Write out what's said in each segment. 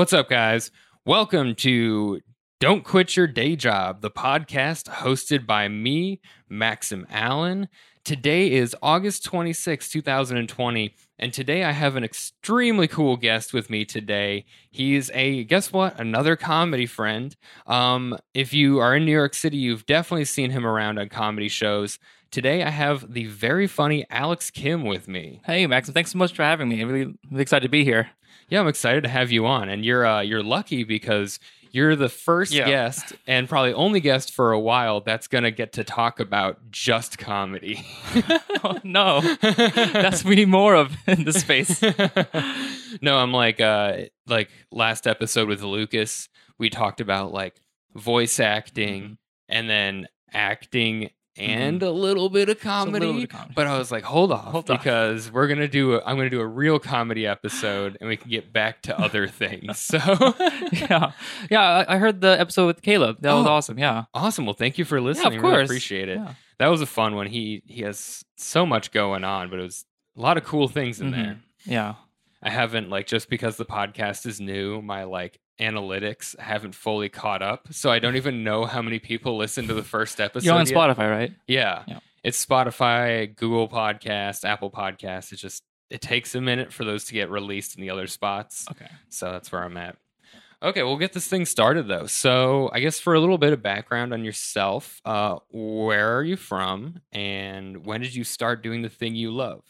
What's up, guys? Welcome to Don't Quit Your Day Job, the podcast hosted by me, Maxim Allen. Today is August 26, 2020, and today I have an extremely cool guest with me today. He's a, guess what, another comedy friend. Um, if you are in New York City, you've definitely seen him around on comedy shows. Today I have the very funny Alex Kim with me. Hey, Maxim, thanks so much for having me. I'm really, really excited to be here. Yeah, I'm excited to have you on, and you're uh, you're lucky because you're the first Yeah. guest and probably only guest for a while that's gonna get to talk about just comedy. oh, no, that's we need more of in this space. no, I'm like uh like last episode with Lucas, we talked about like voice acting Mhm. and then acting and a little bit of Mm-hmm. a comedy. little bit of comedy. But I was like, hold off, Hold off. because we're gonna do. A, I'm gonna do a real comedy episode, and we can get back to other things. So yeah, yeah. I heard the episode with Caleb. That was Oh. awesome. Yeah, awesome. Well, thank you for listening. Really course. appreciate it. Yeah. That was a fun one. He he has so much going on, but it was a lot of cool things in Mhm. there. yeah. I haven't like just because the podcast is new, my like analytics haven't fully caught up, so I don't even know how many people listen to the first episode. You're on yet. Spotify, right? Yeah. Yeah. It's Spotify, Google Podcast, Apple Podcast. It just it takes a minute for those to get released in the other spots. Okay. So that's where I'm at. Okay, we'll get this thing started though. So I guess for a little bit of background on yourself, uh, where are you from and when did you start doing the thing you love?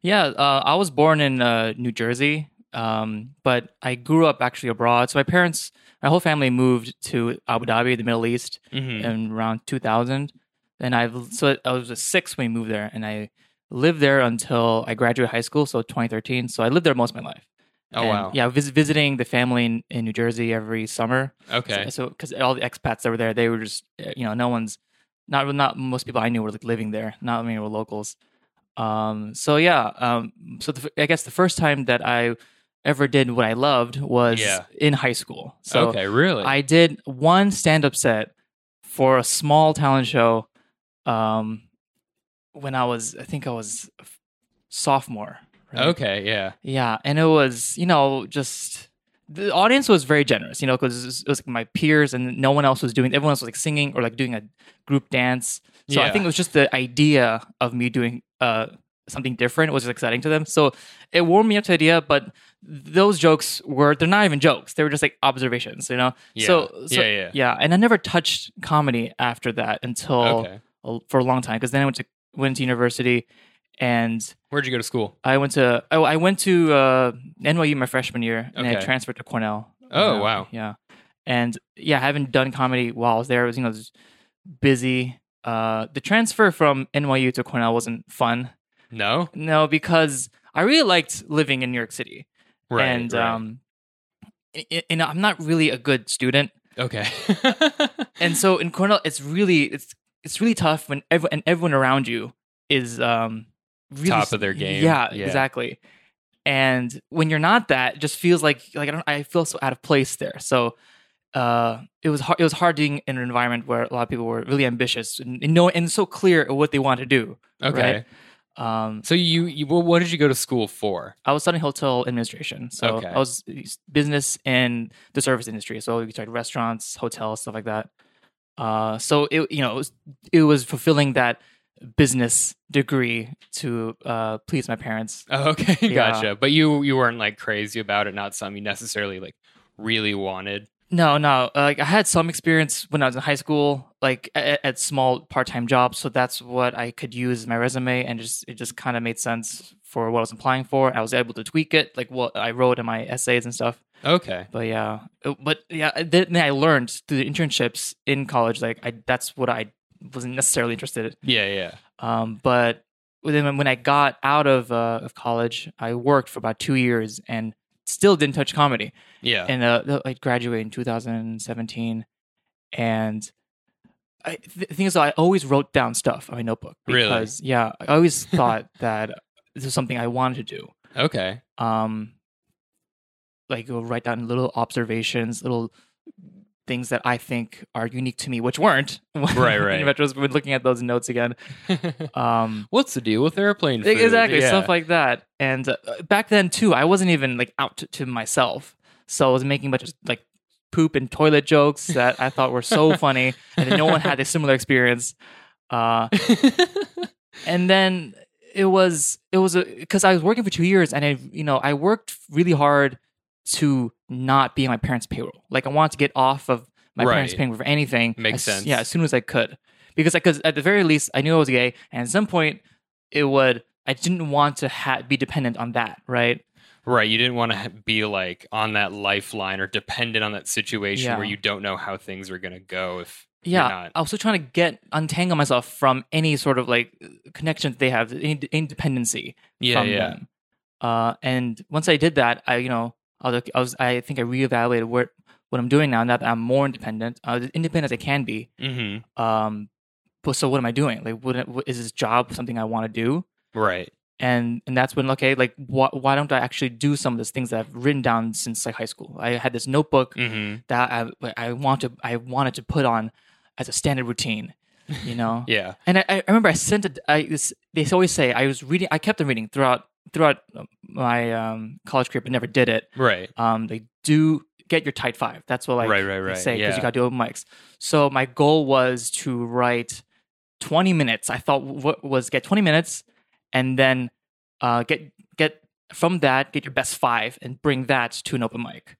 Yeah, uh, I was born in uh, New Jersey, um, but I grew up actually abroad. So my parents, my whole family moved to Abu Dhabi, the Middle East, Mm-hmm. in around 2000 and I've so i was a six when we moved there and i lived there until i graduated high school so 2013 so i lived there most of my life Oh And, wow. yeah vis- visiting the family in, in new jersey every summer Okay. so because all the expats that were there they were just uh, you know no one's not not most people i knew were like living there not many were locals um so yeah um so the, i guess the first time that i ever did what i loved was Yeah. in high school so okay, really? I did one stand up set for a small talent show um, when I was, I think I was sophomore. right? okay, yeah. Yeah. And it was, you know, just the audience was very generous, you know, because it was like my peers and no one else was doing, everyone else was like singing or like doing a group dance. So I think it was just the idea of me doing uh, something different was exciting to them. So it warmed me up to the idea, but those jokes were, they're not even jokes. They were just like observations, you know? Yeah. So, so Yeah, yeah. yeah. And I never touched comedy after that until Okay. a- for a long time because then I went to went to university and Where'd you go to school? I went to oh I went to uh, NYU my freshman year and I transferred to Cornell. Oh, Uh, wow. Yeah, and yeah, I haven't done comedy while I was there. It was you know just busy. Uh, the transfer from NYU to Cornell wasn't fun. No? No, because I really liked living in New York City, Right. and right. um, i- and I'm not really a good student. okay. and so in Cornell, it's really it's it's really tough when everyone and everyone around you is um really Top of their game. Yeah, Yeah. exactly. And when you're not that, it just feels like like I don't I feel so out of place there. So uh it was hard it was hard being in an environment where a lot of people were really ambitious and, and know and so clear what they want to do. okay. right? Um So you, you what did you go to school for? I was studying hotel administration. So Okay. I was business and the service industry. So we started restaurants, hotels, stuff like that. Uh, so it you know it was it was fulfilling that business degree to uh, please my parents. Oh, okay, Yeah. gotcha. But you you weren't like crazy about it, not something you necessarily like really wanted. No, no. Uh, like I had some experience when I was in high school, like at, at small part-time jobs. So that's what I could use my resume, and just it just kind of made sense for what I was applying for. I was able to tweak it, like what I wrote in my essays and stuff. Okay. But yeah, Uh, but yeah, then then I learned through the internships in college. Like I, that's what I wasn't necessarily interested in. Yeah, yeah. Um, but then when I got out of uh, of college, I worked for about two years and still didn't touch comedy. Yeah. And uh, I graduated in 2017, and I the thing is, I always wrote down stuff on my notebook Really? yeah, I always thought that this is something I wanted to do. okay. Um, like write down little observations, little things that I think are unique to me, which weren't. Right, right. In retrospect, looking at those notes again. Um, What's the deal with airplane food? exactly Yeah. stuff like that. And uh, back then too, I wasn't even like out to, to myself. So I was making a bunch of like poop and toilet jokes that I thought were so funny, and no one had a similar experience. Uh, and then it was it was because I was working for two years, and I you know I worked really hard to not be on my parents' payroll. Like I wanted to get off of my parents Right. paying for anything. Makes as, sense. Yeah, as soon as I could, because because at the very least I knew I was gay, and at some point it would. I didn't want to ha- be dependent on that, right? right. You didn't want to be like on that lifeline or dependent on that situation Yeah. where you don't know how things are going to go if Yeah. I was still trying to get untangle myself from any sort of like connection that they have, any independency Yeah, from yeah. them. Uh, and once I did that, I you know I was, I was I think I reevaluated what what I'm doing now. Now that I'm more independent, uh, as independent as I can be. hmm Um, but so what am I doing? Like, what, what is this job something I want to do? Right. And and that's when okay, like why why don't I actually do some of these things that I've written down since like high school? I had this notebook hmm that I I want to I wanted to put on as a standard routine, you know. Yeah. And I, I remember I sent it. I this, they always say I was reading. I kept on reading throughout throughout my um, college career, but never did it. Right. Um, they do get your tight five. That's what like Right, right, right. say because Yeah. you got to do open mics. So my goal was to write twenty minutes. I thought what was get twenty minutes, and then uh, get get from that get your best five and bring that to an open mic.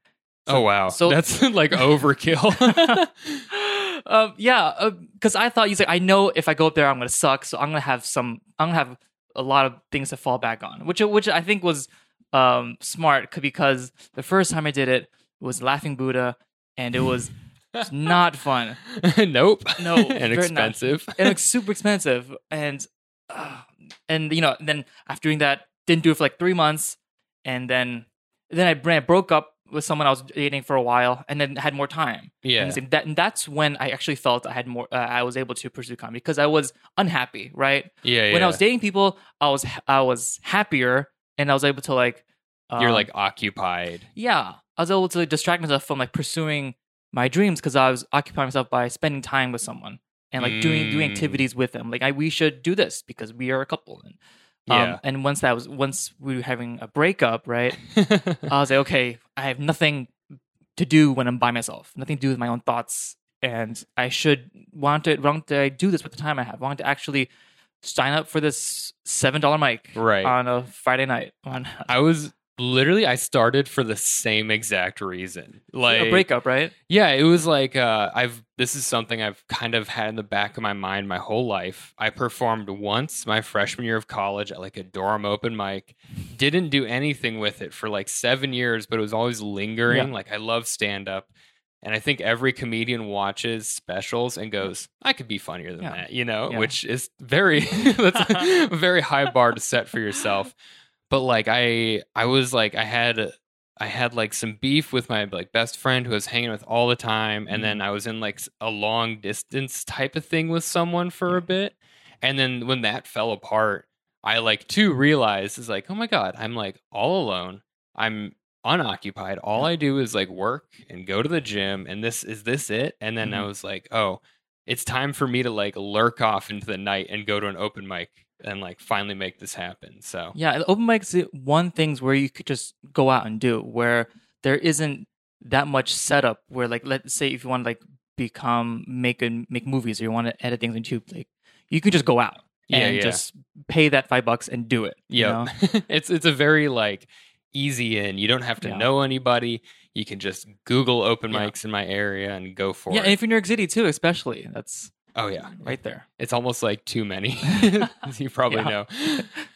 oh wow. so- that's like overkill. um, yeah, because I thought he's like, I know if I go up there, I'm gonna suck, so I'm gonna have some, I'm gonna have a lot of things to fall back on, which which I think was um, smart because the first time I did it was Laughing Buddha, and it was not fun, nope. No, and very not. expensive. and it's super expensive, and uh, and you know, then after doing that, didn't do it for like three months, and then then I, I broke up with someone I was dating for a while, and then had more time. Yeah. And that and that's when I actually felt I had more. Uh, I was able to pursue comedy because I was unhappy. Right Yeah. yeah. when I was dating people, I was I was happier, and I was able to like. You're um, like occupied. yeah, I was able to distract myself from like pursuing my dreams because I was occupying myself by spending time with someone and like doing doing Mm. activities with them. Like I we should do this because we are a couple. And, Yeah. Um, and once that was once we were having a breakup, right? I was like, okay, I have nothing to do when I'm by myself, nothing to do with my own thoughts, and I should want to. Don't I do this with the time I have? Why don't I actually sign up for this seven dollar mic right. on a Friday night on I was literally I started for the same exact reason. Like a breakup, right? Yeah, it was like uh, I've. This is something I've kind of had in the back of my mind my whole life. I performed once my freshman year of college at like a dorm open mic. Didn't do anything with it for like seven years, but it was always lingering. Yeah. Like I love stand up, and I think every comedian watches specials and goes, "I could be funnier than Yeah. that," you know, Yeah. which is very that's a very high bar to set for yourself. But like I, I was like I had I had like some beef with my like best friend who I was hanging with all the time, and then I was in like a long distance type of thing with someone for a bit, and then when that fell apart, I like too realized is like, oh my god, I'm like all alone. I'm unoccupied. All I do is like work and go to the gym, and this is this it. And then I Mhm. was like, oh, it's time for me to like lurk off into the night and go to an open mic and like finally make this happen. So Yeah, open mics one things where you could just go out and do where there isn't that much setup where like let's say if you want to like become make and make movies or you want to edit things on YouTube, like you can just go out Yeah, and yeah. just pay that five bucks and do it. you Yeah, know? it's it's a very like easy in. You don't have to Yeah. know anybody. You can just Google open mics in my area and go for it. Yeah, and if you're in New York City too, especially, that's oh yeah, right there. it's almost like too many. you probably Yeah. know.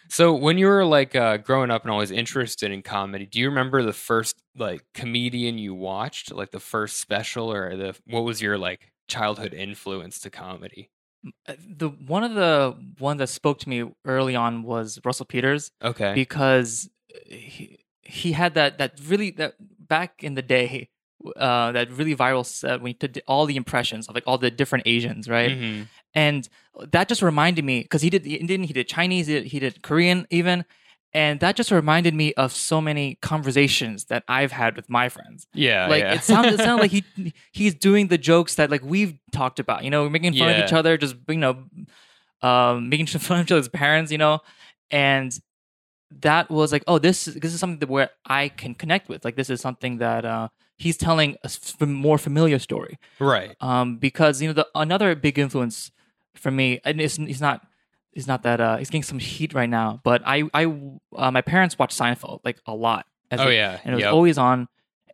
So when you were like uh, growing up and always interested in comedy, do you remember the first like comedian you watched, like the first special, or the what was your like childhood influence to comedy? Uh, The one of the ones that spoke to me early on was Russell Peters. Okay, because he, he had that that really that back in the day uh that really viral set when he did all the impressions of like all the different Asians, right? Mhm. And that just reminded me because he did he didn't he did Chinese, he did, he did Korean even, and that just reminded me of so many conversations that I've had with my friends. yeah, Like yeah. it sounded it sounded like he he's doing the jokes that like we've talked about, you know, making fun of each other, just you know, um, making fun of each other's parents, you know, and that was like, oh, this is this is something that where I can connect with. Like this is something that uh, he's telling a more familiar story. Right. Um, because you know the another big influence for me, and it's he's not he's not that uh he's getting some heat right now. But I I uh, my parents watched Seinfeld like a lot. As Oh a- yeah. and it was Yep. always on,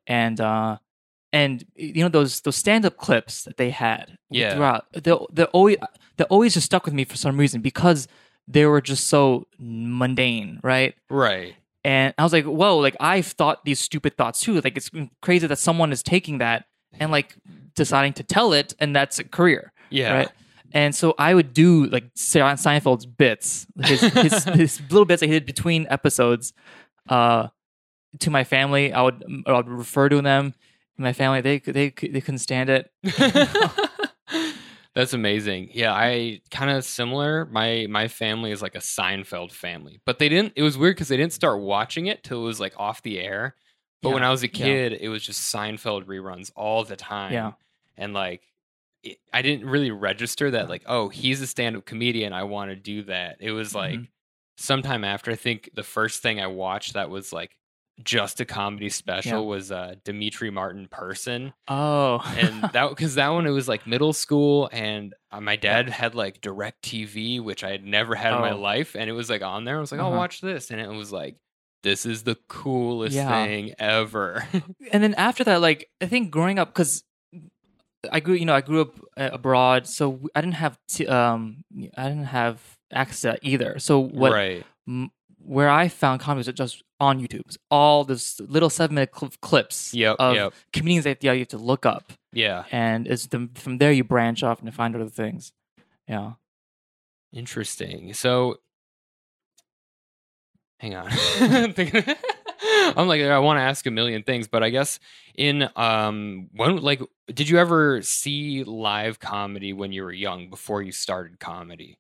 and uh, and you know those those stand up clips that they had Yeah. throughout. They they always they always just stuck with me for some reason because they were just so mundane, right? right. And I was like, whoa, like I've thought these stupid thoughts too. Like it's crazy that someone is taking that and like deciding to tell it, and that's a career, Yeah. right? And so I would do like Se- Seinfeld's bits, his his, his little bits that he did between episodes, uh, to my family. I would I would refer to them. My family they they they couldn't stand it. That's amazing. Yeah, I kind of similar. My my family is like a Seinfeld family, but they didn't. It was weird because they didn't start watching it till it was like off the air. But when I was a yeah. kid, it was just Seinfeld reruns all the time. Yeah. and like it, I didn't really register that like oh he's a stand up comedian. I want to do that. It was like Mhm. sometime after. I think the first thing I watched that was like just a comedy special was uh Demetri Martin Person Oh, and that because that one it was like middle school and uh, my dad had like direct tv which i had never had in my Oh. life and it was like on there i was like oh Uh-huh. watch this and it was like this is the coolest Yeah. thing ever and then after that, like I think growing up, because I grew, you know, I grew up uh, abroad, so I didn't have, t- um, I didn't have access to either. So what, right m- where I found comedy was just on YouTube, It's all this little seven minute cl- clips yep of yep. comedians that yeah, you have to look up, yeah. And it's the, from there you branch off and find other things. Yeah. interesting. So hang on. I'm like i want to ask a million things but i guess in um when like did you ever see live comedy when you were young before you started comedy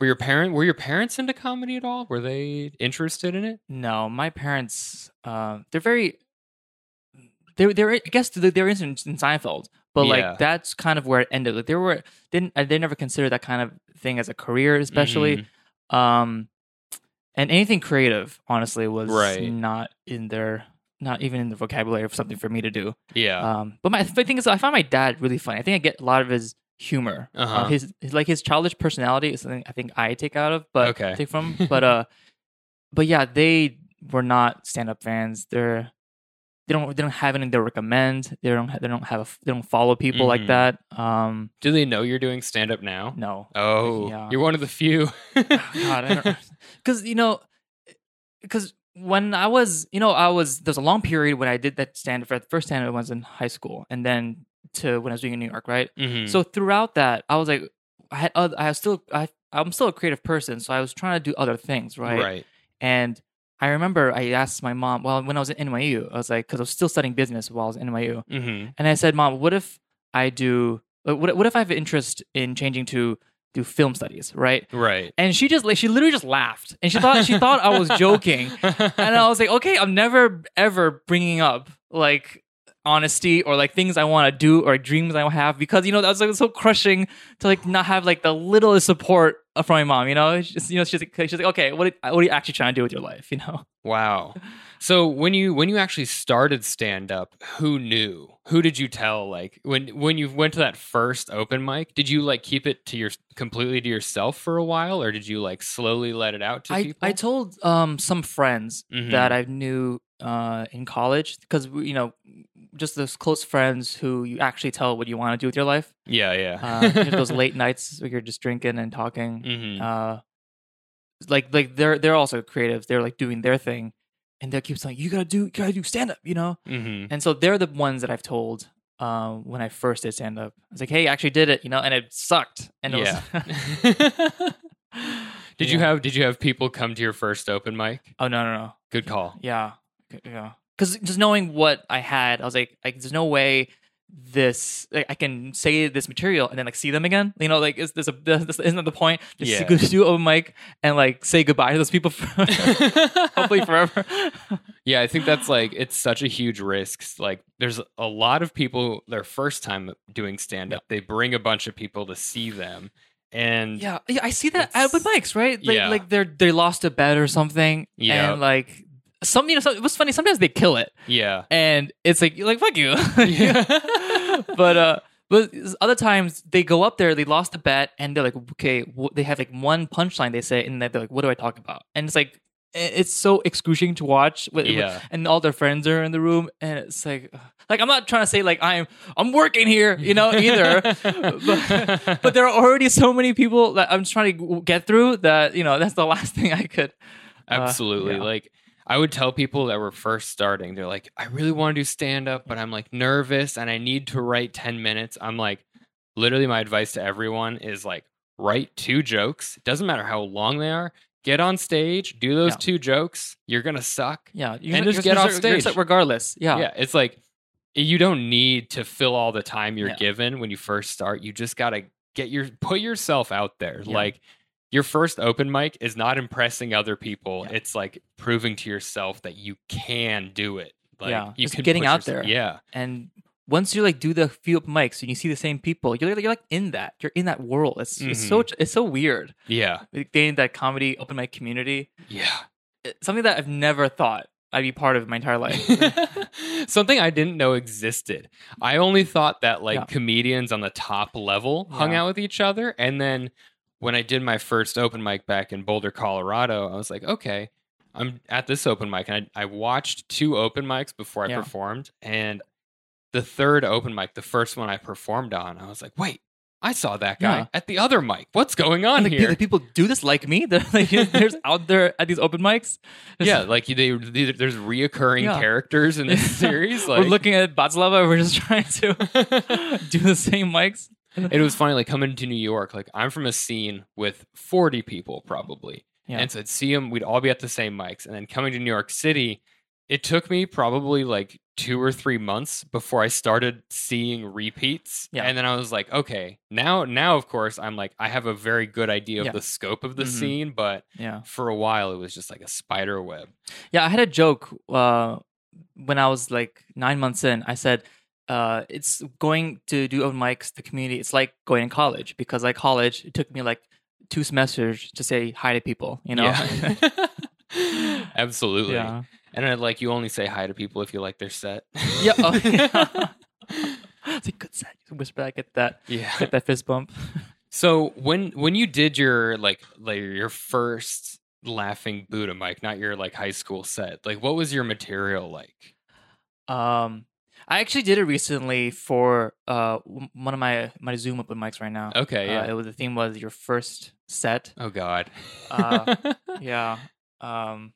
were your parent were your parents into comedy at all were they interested in it No, my parents, uh, they're very, they're they're I guess they're, they're in, in Seinfeld, but Yeah. like that's kind of where it ended. Like they were didn't they never considered that kind of thing as a career, especially. Mhm. Um, and anything creative, honestly, was Right. not in their not even in the vocabulary of something for me to do. yeah Um, but my the thing is, I find my dad really funny. I think I get a lot of his humor. Uh, Uh-huh. his, his like his childish personality is something I think I take out of, but Okay. take from. But uh, but yeah, they were not stand up fans. They're they don't they don't have anything to recommend. They don't ha- they don't have a, they don't follow people Mhm. like that. Um, do they know you're doing stand up now no. oh Yeah. you're one of the few God, because you know, because when I was, you know, I was there's a long period when I did that stand up. For the first stand up was in high school, and then to when I was doing in New York, right? Mhm. So throughout that, I was like, I had, oth- I was still, I, I'm still a creative person, so I was trying to do other things, right? right And I remember I asked my mom, well, when I was at NYU, I was like, because I was still studying business while I was in NYU, hmm and I said, Mom, what if I do, what, what if I have interest in changing to do film studies, right? right And she just like she literally just laughed, and she thought she thought I was joking, and I was like, okay, I'm never ever bringing up like honesty or like things I want to do or dreams I have because you know that was like so crushing to like not have like the littlest support from my mom. You know, just, you know she's like, she's like, okay, what what are you actually trying to do with your life? You know, Wow. So when you when you actually started stand up, who knew? Who did you tell? Like when when you went to that first open mic, did you like keep it to your completely to yourself for a while, or did you like slowly let it out to I people? I told um some friends Mhm. that I knew uh in college because you know just those close friends who you actually tell what you want to do with your life. yeah, yeah. Uh, those late nights where you're just drinking and talking. Mhm. uh like like they're they're also creatives they're like doing their thing and they keep saying you gotta do you gotta do stand up you know Mhm. and so they're the ones that i've told um when i first did stand up i was like hey i actually did it you know and it sucked and it Yeah. was did you have did you have people come to your first open mic? oh no no no Good call. yeah yeah because just knowing what i had i was like, like there's no way this like, I can say this material and then like see them again. You know, like is this a this, isn't that the point? Just Yeah. go do open mic and like say goodbye to those people for hopefully forever. Yeah, I think that's like it's such a huge risk. Like there's a lot of people their first time doing stand up, they bring a bunch of people to see them and Yeah, yeah, I see that at open mics, right? Like, Yeah. like they're they lost a bet or something, Yeah. and like some, you know, so, it was funny. Sometimes they kill it, yeah. and it's like like fuck you. Yeah. but uh, but other times they go up there, they lost a bet, and they're like, okay, w- they have like one punchline they say, and they're like, what do I talk about? And it's like. It's so excruciating to watch, with, with- Yeah. and all their friends are in the room, and it's like, like I'm not trying to say like I'm I'm working here, you know, either, but, but there are already so many people that I'm trying to get through that you know that's the last thing I could. Uh, Absolutely. yeah. Like I would tell people that were first starting, they're like, I really want to do stand up, but I'm like nervous and I need to write 10 minutes. I'm like, literally, my advice to everyone is like, write two jokes. It doesn't matter how long they are. Get on stage, do those Yeah. two jokes. You're going to suck. Yeah, you And you're- just you're- get off you're- you're stage. regardless. Yeah, Yeah. It's like, you don't need to fill all the time you're Yeah. given when you first start. You just got to get your, put yourself out there. Yeah. Like, your first open mic is not impressing other people. Yeah. It's like proving to yourself that you can do it. Like Yeah, you just getting out yourself- there. Yeah. and once you like do the few open mics and you see the same people, you're like, you're like in that. You're in that world. It's it's Mm-hmm. so it's so weird. Yeah. Getting that comedy open mic community, Yeah. It's something that I've never thought I'd be part of my entire life. Something I didn't know existed. I only thought that like Yeah. comedians on the top level hung Yeah. out with each other. And then when I did my first open mic back in Boulder, Colorado, I was like, okay, I'm at this open mic. And I, I watched two open mics before I Yeah. performed. And the third open mic, the first one I performed on, I was like, wait, I saw that guy Yeah. at the other mic. What's going on like, here? pe- people do this like me. They're like, there's out there at these open mics. yeah, like they, they, there's reoccurring Yeah. characters in this series. Like we're looking at Batslava. We're just trying to do the same mics. it was funny, like coming to New York. Like I'm from a scene with 40 people probably, Yeah. and so I'd see them. We'd all be at the same mics, and then coming to New York City, it took me probably like two or three months before I started seeing repeats. Yeah. and then I was like, okay, now, now of course I'm like, I have a very good idea of Yeah. the scope of the Mhm. scene, but Yeah. for a while it was just like a spider web. Yeah, I had a joke uh, when I was like nine months in. I said, uh, "It's going to do open mics, the community. It's like going to college because like college, it took me like two semesters to say hi to people. You know, Yeah. Absolutely. yeah, And I like you only say hi to people if you like their set. yeah. Oh, yeah. it's a good set. You can whisper that, get that, yeah. get that fist bump. So when when you did your like like your first laughing Buddha mic, not your like high school set, like what was your material like? Um, I actually did it recently for uh one of my my Zoom open mics right now. Okay, Uh, yeah. it was the theme was your first set. oh God. Uh, yeah um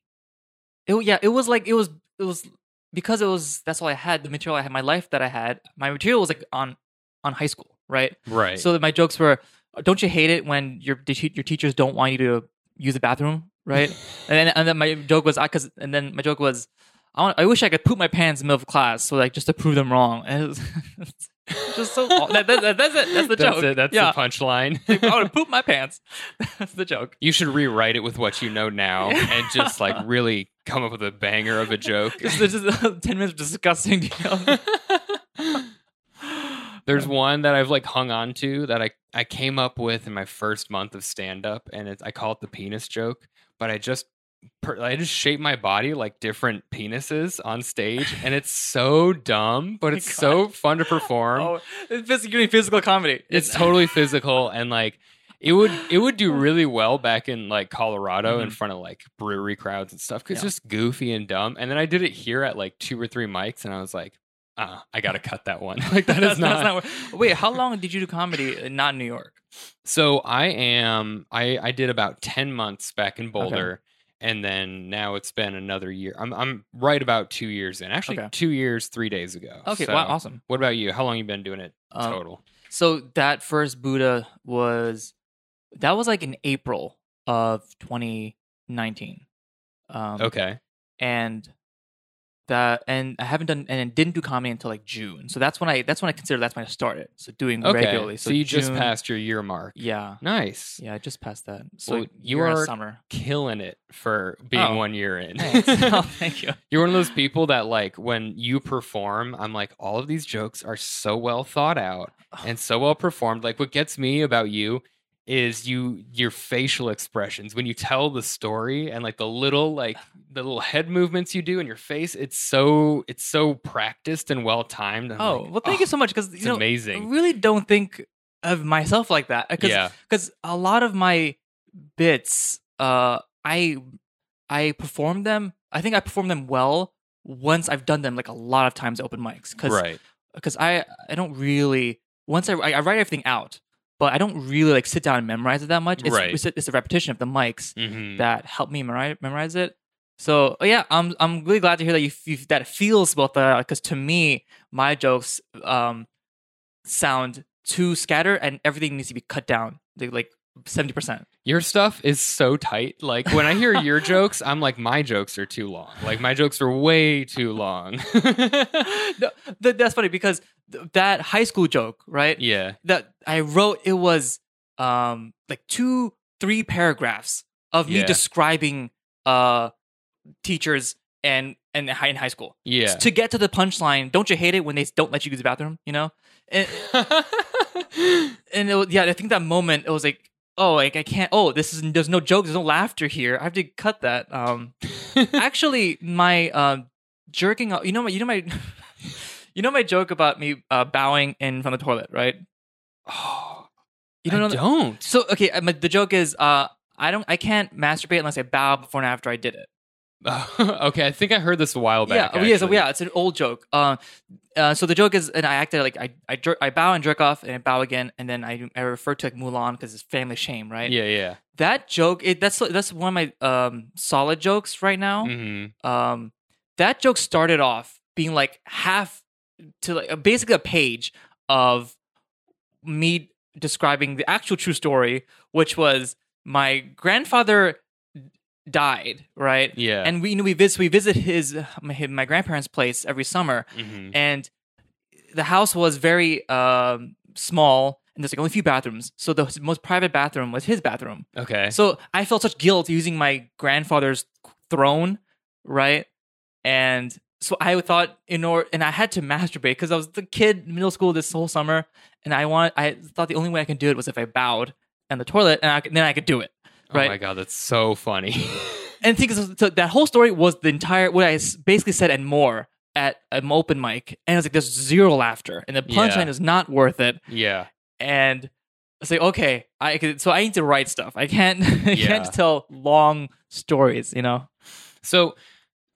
it yeah it was like it was it was because it was that's all i had the material i had my life that i had my material was like on on high school right, right. so my jokes were don't you hate it when your your teachers don't want you to use the bathroom right and then and then my joke was because and then my joke was I, want, I wish I could poop my pants in the middle of class, so like just to prove them wrong. And it was just so that, that, that- that's it. That's the that's joke. it. That's yeah. the punchline. I want to poop my pants. that's the joke. you should rewrite it with what you know now and just like really come up with a banger of a joke. Just, just ten minutes of disgusting. There's one that I've like hung on to that I, I came up with in my first month of stand up and it's I call it the penis joke, but I just per, I just shape my body like different penises on stage and it's so dumb, but my it's so fun to perform. oh, it's phys- physical comedy. It's totally physical and like it would it would do really well back in like Colorado in Mhm. front of like brewery crowds and stuff because Yeah. it's just goofy and dumb. And then I did it here at like two or three mics and I was like, uh, I gotta cut that one. like that is That's- not. that's what- Wait, how long did you do comedy? uh, Not in New York. So I am I I did about 10 months back in Boulder and then now it's been another year. I'm I'm right about 2 years in. Actually Okay. 2 years 3 days ago. Okay, So, wow, awesome. What about you? How long you been doing it Um, total? So that first Buddha was that was like in April of 2019. Um, okay. and that and I haven't done and didn't do comedy until like June. So that's when I that's when I consider that's when I started. So doing Okay. regularly. So, you just passed your year mark. Yeah. Nice. Yeah, I just passed that. So Well, you in summer. Killing it for being Oh, one year in. Oh, thank you. You're one of those people that like when you perform, I'm like, all of these jokes are so well thought out and so well performed. Like what gets me about you is you your facial expressions when you tell the story and like the little like the little head movements you do in your face. It's so it's so practiced and well timed. Oh, well, thank you so much because It's you know amazing I really don't think of myself like that because Yeah. because a lot of my bits uh I I perform them. I think I perform them well once I've done them like a lot of times open mics because Right. because I I don't really once I I write everything out, but I don't really like sit down and memorize it that much. It's, Right. it's, a, it's a repetition of the mics hmm that help me memorize, memorize it. So uh, yeah, I'm I'm really glad to hear that you, you that it feels both that because to me my jokes um sound too scattered and everything needs to be cut down like seventy percent. Your stuff is so tight. Like when I hear your jokes, I'm like, my jokes are too long. Like my jokes are way too long. no, th- that's funny because th- that high school joke, right? yeah. That I wrote it was um like two three paragraphs of me Yeah. describing uh teachers and and high in high school. Yeah. to get to the punchline, don't you hate it when they don't let you use the bathroom? You know, and, and it yeah, I think that moment it was like, oh, like I can't. Oh, this is there's no jokes, there's no laughter here. I have to cut that. Um, actually, my um jerking. You know my, you know my, you know my joke about me uh, bowing in from the toilet, right? oh, You don't I know. don't. So okay, uh, the joke is uh. I don't. I can't masturbate unless I bow before and after I did it. okay, I think I heard this a while back. yeah, oh, yeah, so yeah, it's an old joke. Uh, uh, so the joke is, and I acted like I I, jerk, I bow and jerk off, and I bow again, and then I I refer to like Mulan because it's family shame, right? Yeah, yeah. That joke, it, that's that's one of my um solid jokes right now. hmm Um, that joke started off being like half to like basically a page of me describing the actual true story, which was my grandfather died, right? Yeah. and we you know we visit we visit his my, my grandparents' place every summer, hmm and the house was very um, small, and there's like only a few bathrooms. So the most private bathroom was his bathroom. Okay. So I felt such guilt using my grandfather's throne, right? And so I thought in order, and I had to masturbate because I was the kid in middle school this whole summer, and I want I thought the only way I could do it was if I bowed in the toilet, and, I, then I could do it. Oh my god, that's so funny. And think so that whole story was the entire what I basically said and more at an open mic, and I was like, "There's zero laughter, and the punchline Yeah. is not worth it." yeah. And I say, "Okay, I could." So I need to write stuff. I can't. I Yeah. can't tell long stories. You know. So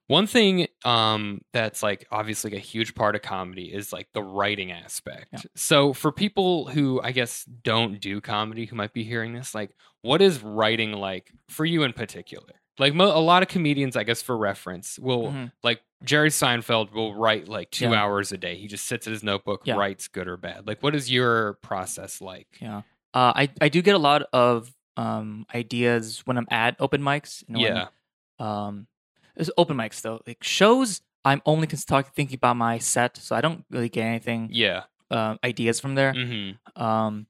one thing um that's like obviously a huge part of comedy is like the writing aspect. Yeah. So for people who I guess don't do comedy who might be hearing this, like what is writing like for you in particular? Like mo- a lot of comedians, I guess for reference, will Mhm. like Jerry Seinfeld will write like two Yeah. hours a day. He just sits at his notebook, Yeah. writes good or bad. Like what is your process like? Yeah. Uh, I I do get a lot of um ideas when I'm at open mics. you know, when, Yeah. um, it's open mics though. Like shows, I'm only cons- talk, thinking about my set, so I don't really get anything Yeah. uh, ideas from there. hmm Um,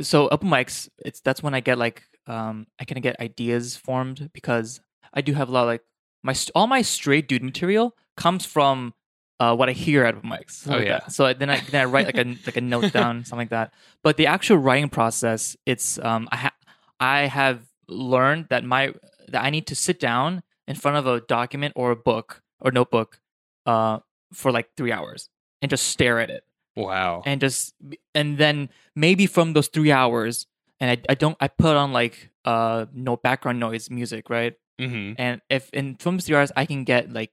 so open mics, it's that's when I get like um I kind of get ideas formed because I do have a lot of, like my st- all my straight dude material comes from uh what I hear at open mics. Oh, like yeah. that. So then I then I write like a like a note down something like that. But the actual writing process, it's um I ha- I have learned that my that I need to sit down in front of a document or a book or notebook uh for like 3 hours and just stare at it Wow. and just and then maybe from those three hours and I, I don't I put on like uh no background noise music right hmm and if in from three hours I can get like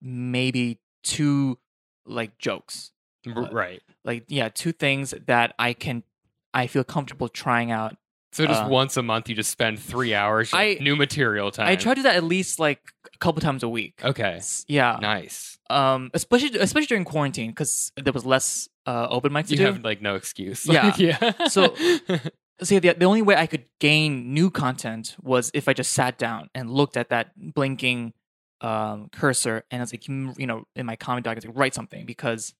maybe two like jokes Right. like yeah two things that I can I feel comfortable trying out So just Uh, once a month, you just spend three hours I- new material time. I try to do that at least like a couple times a week Okay, yeah nice. um especially especially during quarantine because there was less uh open mics to You do have like no excuse. Yeah. Like, yeah. So- So yeah, the, the only way I could gain new content was if I just sat down and looked at that blinking um, cursor and I was like, you know, in my comment doc, I was like, write something because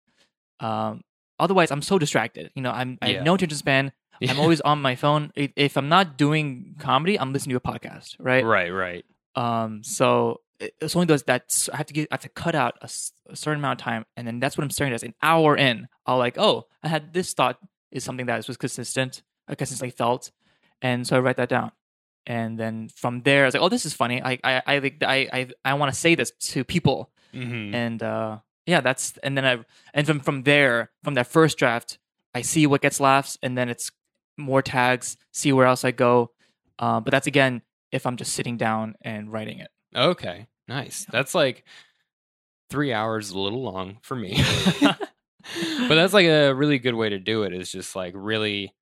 um, otherwise I'm so distracted. You know, I'm I have no attention span. I'm always on my phone. If, I'm not doing comedy, I'm listening to a podcast, right? right, right. Um, so it's only those that I have to get, I have to cut out a certain amount of time, and then that's what I'm staring at. An hour in, I'll like, oh, I had this thought is something that was consistent, I consistently felt, and so I write that down, and then from there I was like, oh, this is funny. I I I like I I, I want to say this to people, Mhm. and uh, yeah, that's and then I and from from there from that first draft, I see what gets laughs, and then it's more tags, see where else I go. Uh, but that's again if I'm just sitting down and writing it. Okay, nice. That's like three hours, a little long for me. but that's like a really good way to do it. Is just like really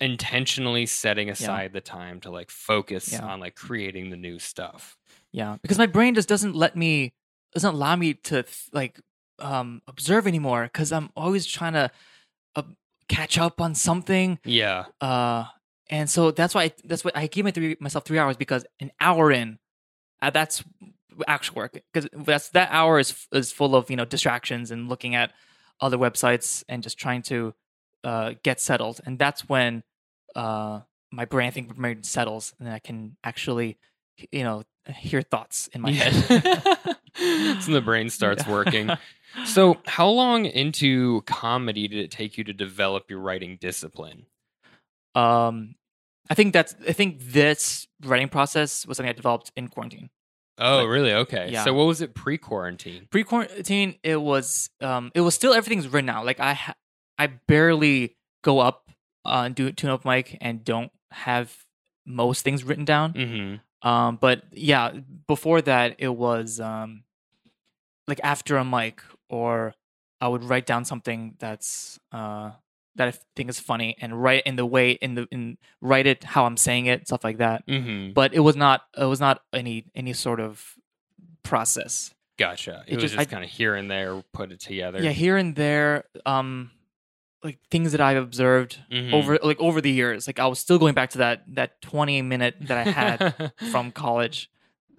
intentionally setting aside the time to like focus Yeah. on like creating the new stuff. Yeah, because my brain just doesn't let me doesn't allow me to th- like um observe anymore because I'm always trying to uh, catch up on something. Yeah. Uh, and so that's why I, that's what I give my three, myself three hours because an hour in, uh, that's actual work because that's that hour is is full of you know distractions and looking at other websites and just trying to uh get settled and that's when uh my brain I think brain settles and I can actually you know hear thoughts in my head. so the brain starts working. So, how long into comedy did it take you to develop your writing discipline? um, I think that's I think this writing process was something I developed in quarantine. Oh, Like, really? Okay. yeah. So, what was it pre quarantine? Pre quarantine, it was um, it was still everything's written out. Like I ha- I barely go up uh, and do tune up mic and don't have most things written down. Mm-hmm. Um, but yeah, before that, it was um, like after a mic, or I would write down something that's uh, that I think is funny and write in the way in the in write it how I'm saying it, stuff like that. Mm-hmm. But it was not it was not any any sort of process. Gotcha. It, It was just- just kind of here and there, put it together. Yeah, here and there, um, like things that I've observed Mhm. over like over the years. Like I was still going back to that that 20 minute that I had from college.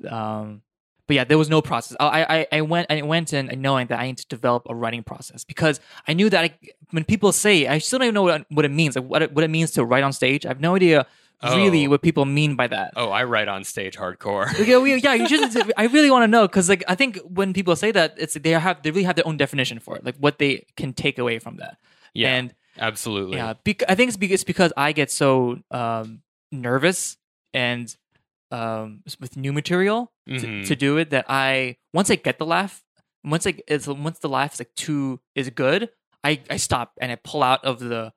Um, but yeah, there was no process. I, I I went I went in knowing that I need to develop a writing process because I knew that I, when people say I still don't even know what, what it means, like what it, what it means to write on stage. I have no idea really Oh. what people mean by that. oh, I write on stage hardcore. yeah, you should. I really want to know because, like, I think when people say that, it's they have they really have their own definition for it, like what they can take away from that. Yeah, and absolutely. yeah, bec- I think it's because, it's because I get so um, nervous and um, with new material to, Mhm. to do it that I once I get the laugh, once like it's once the laugh is like too is good, I I stop and I pull out of the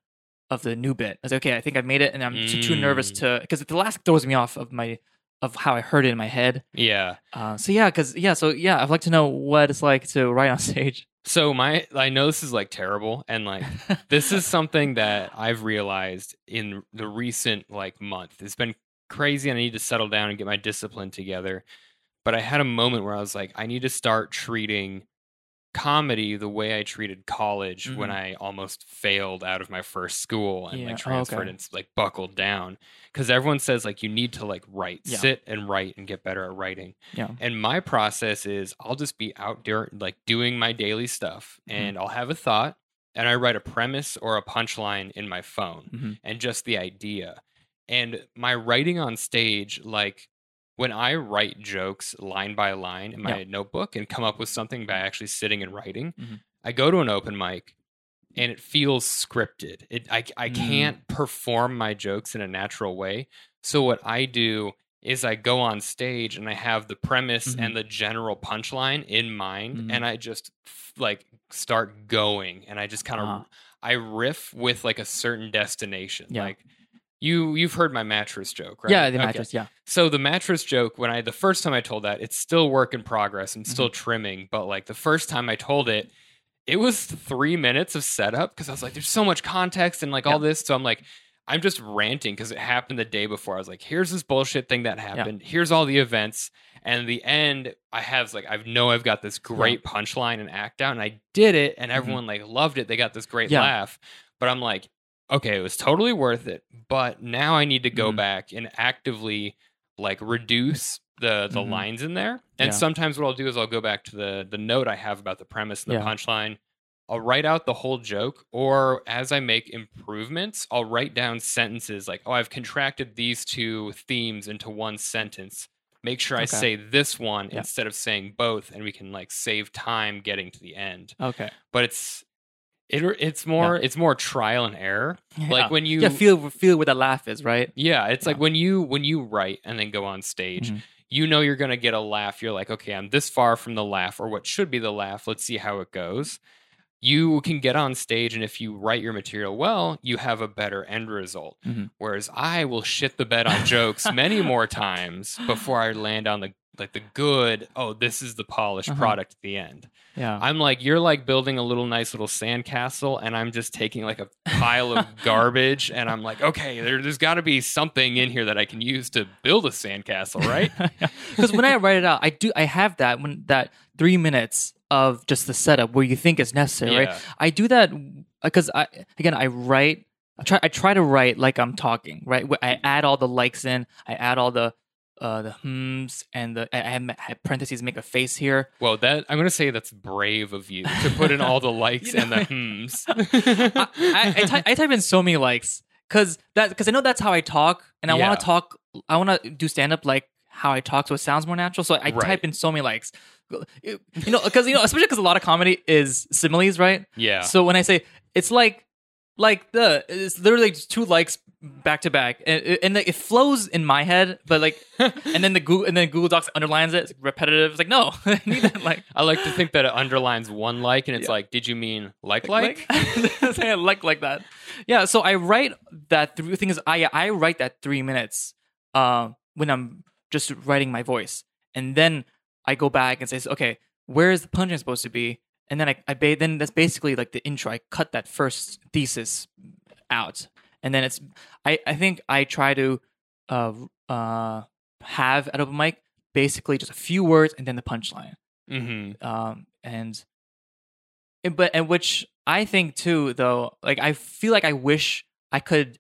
of the new bit. I was like, okay, I think I've made it, and I'm too, too nervous Mm. to because the last throws me off of my of how I heard it in my head. yeah. Uh, so yeah, because yeah, so yeah, I'd like to know what it's like to write on stage. So my, I know this is like terrible, and like this is something that I've realized in the recent like month. It's been crazy and I need to settle down and get my discipline together. But I had a moment where I was like, I need to start treating comedy the way I treated college when Mhm. I almost failed out of my first school and Yeah, like oh, transferred okay. and like buckled down. Because everyone says like you need to like write, Yeah. sit and write and get better at writing. Yeah. And my process is I'll just be out there like doing my daily stuff Mhm. and I'll have a thought and I write a premise or a punchline in my phone Mhm. and just the idea. And my writing on stage, like when I write jokes line by line in my notebook and come up with something by actually sitting and writing, Mhm. I go to an open mic and it feels scripted. It I I Mm. can't perform my jokes in a natural way. So what I do is I go on stage and I have the premise Mhm. and the general punchline in mind Mhm. and I just f- like start going and I just kind of Ah. I riff with like a certain destination. Yeah. Like you you've heard my mattress joke, right? Yeah, the Okay. mattress. Yeah. So the mattress joke, when I the first time I told that, it's still work in progress and Mm-hmm. still trimming. But like the first time I told it, it was three minutes of setup because I was like, there's so much context and like all this. So I'm like, I'm just ranting because it happened the day before. I was like, here's this bullshit thing that happened. Here's all the events. And the end, I have like, I know I've got this great punchline and act out, and I did it, and everyone like loved it. They got this great Mm-hmm. Yeah. laugh. But I'm like, okay, it was totally worth it. But now I need to go Mhm. back and actively like reduce the the Mhm. lines in there. And Yeah. sometimes what I'll do is I'll go back to the the note I have about the premise and the Yeah. punchline. I'll write out the whole joke, or as I make improvements, I'll write down sentences like, "Oh, I've contracted these two themes into one sentence. Make sure I Okay. say this one Yeah. instead of saying both, and we can like save time getting to the end." Okay. But it's it, it's more it's more trial and error. Yeah. Like when you yeah, feel feel where that laugh is, right? Yeah, it's like when you when you write and then go on stage, Mhm. you know you're gonna get a laugh. You're like, okay, I'm this far from the laugh or what should be the laugh. Let's see how it goes. You can get on stage, and if you write your material well, you have a better end result. Mhm. Whereas I will shit the bed on jokes many more times before I land on the like the good. Oh, this is the polished Uh-huh. product at the end. Yeah. I'm like, you're like building a little nice little sandcastle, and I'm just taking like a pile of garbage, and I'm like, okay, there, there's got to be something in here that I can use to build a sandcastle, right? Because when I write it out, I do I have that when that three minutes of just the setup where you think is necessary, Yeah. right? I do that because I again I write. I try. I try to write like I'm talking, right? I add all the likes in. I add all the uh the hums and the I, I have I have parentheses make a face here. well, that I'm gonna say that's brave of you to put in all the likes You and the hums. I, I, I, ty- I type in so many likes because that because I know that's how I talk, and I Yeah. want to talk. I want to do stand up like how I talk, so it sounds more natural. So I Right. type in so many likes, you know, because you know, especially because a lot of comedy is similes, right? yeah, So when I say it's like like the it's literally just two likes back to back, and and like, it flows in my head, but like and then the Google and then Google Docs underlines it. It's repetitive. It's like no, I need that like. I like to think that it underlines one like, and it's Yeah. like, did you mean like like? like like like that. Yeah, so I write that. The thing is, I I write that three minutes uh, when I'm just writing my voice, and then I go back and say, okay, where is the punchline supposed to be? And then I, I ba- then that's basically like the intro. I cut that first thesis out, and then it's I I think I try to uh uh have at open mic basically just a few words and then the punchline mm-hmm. um, and, and but and which I think too, though, like I feel like I wish I could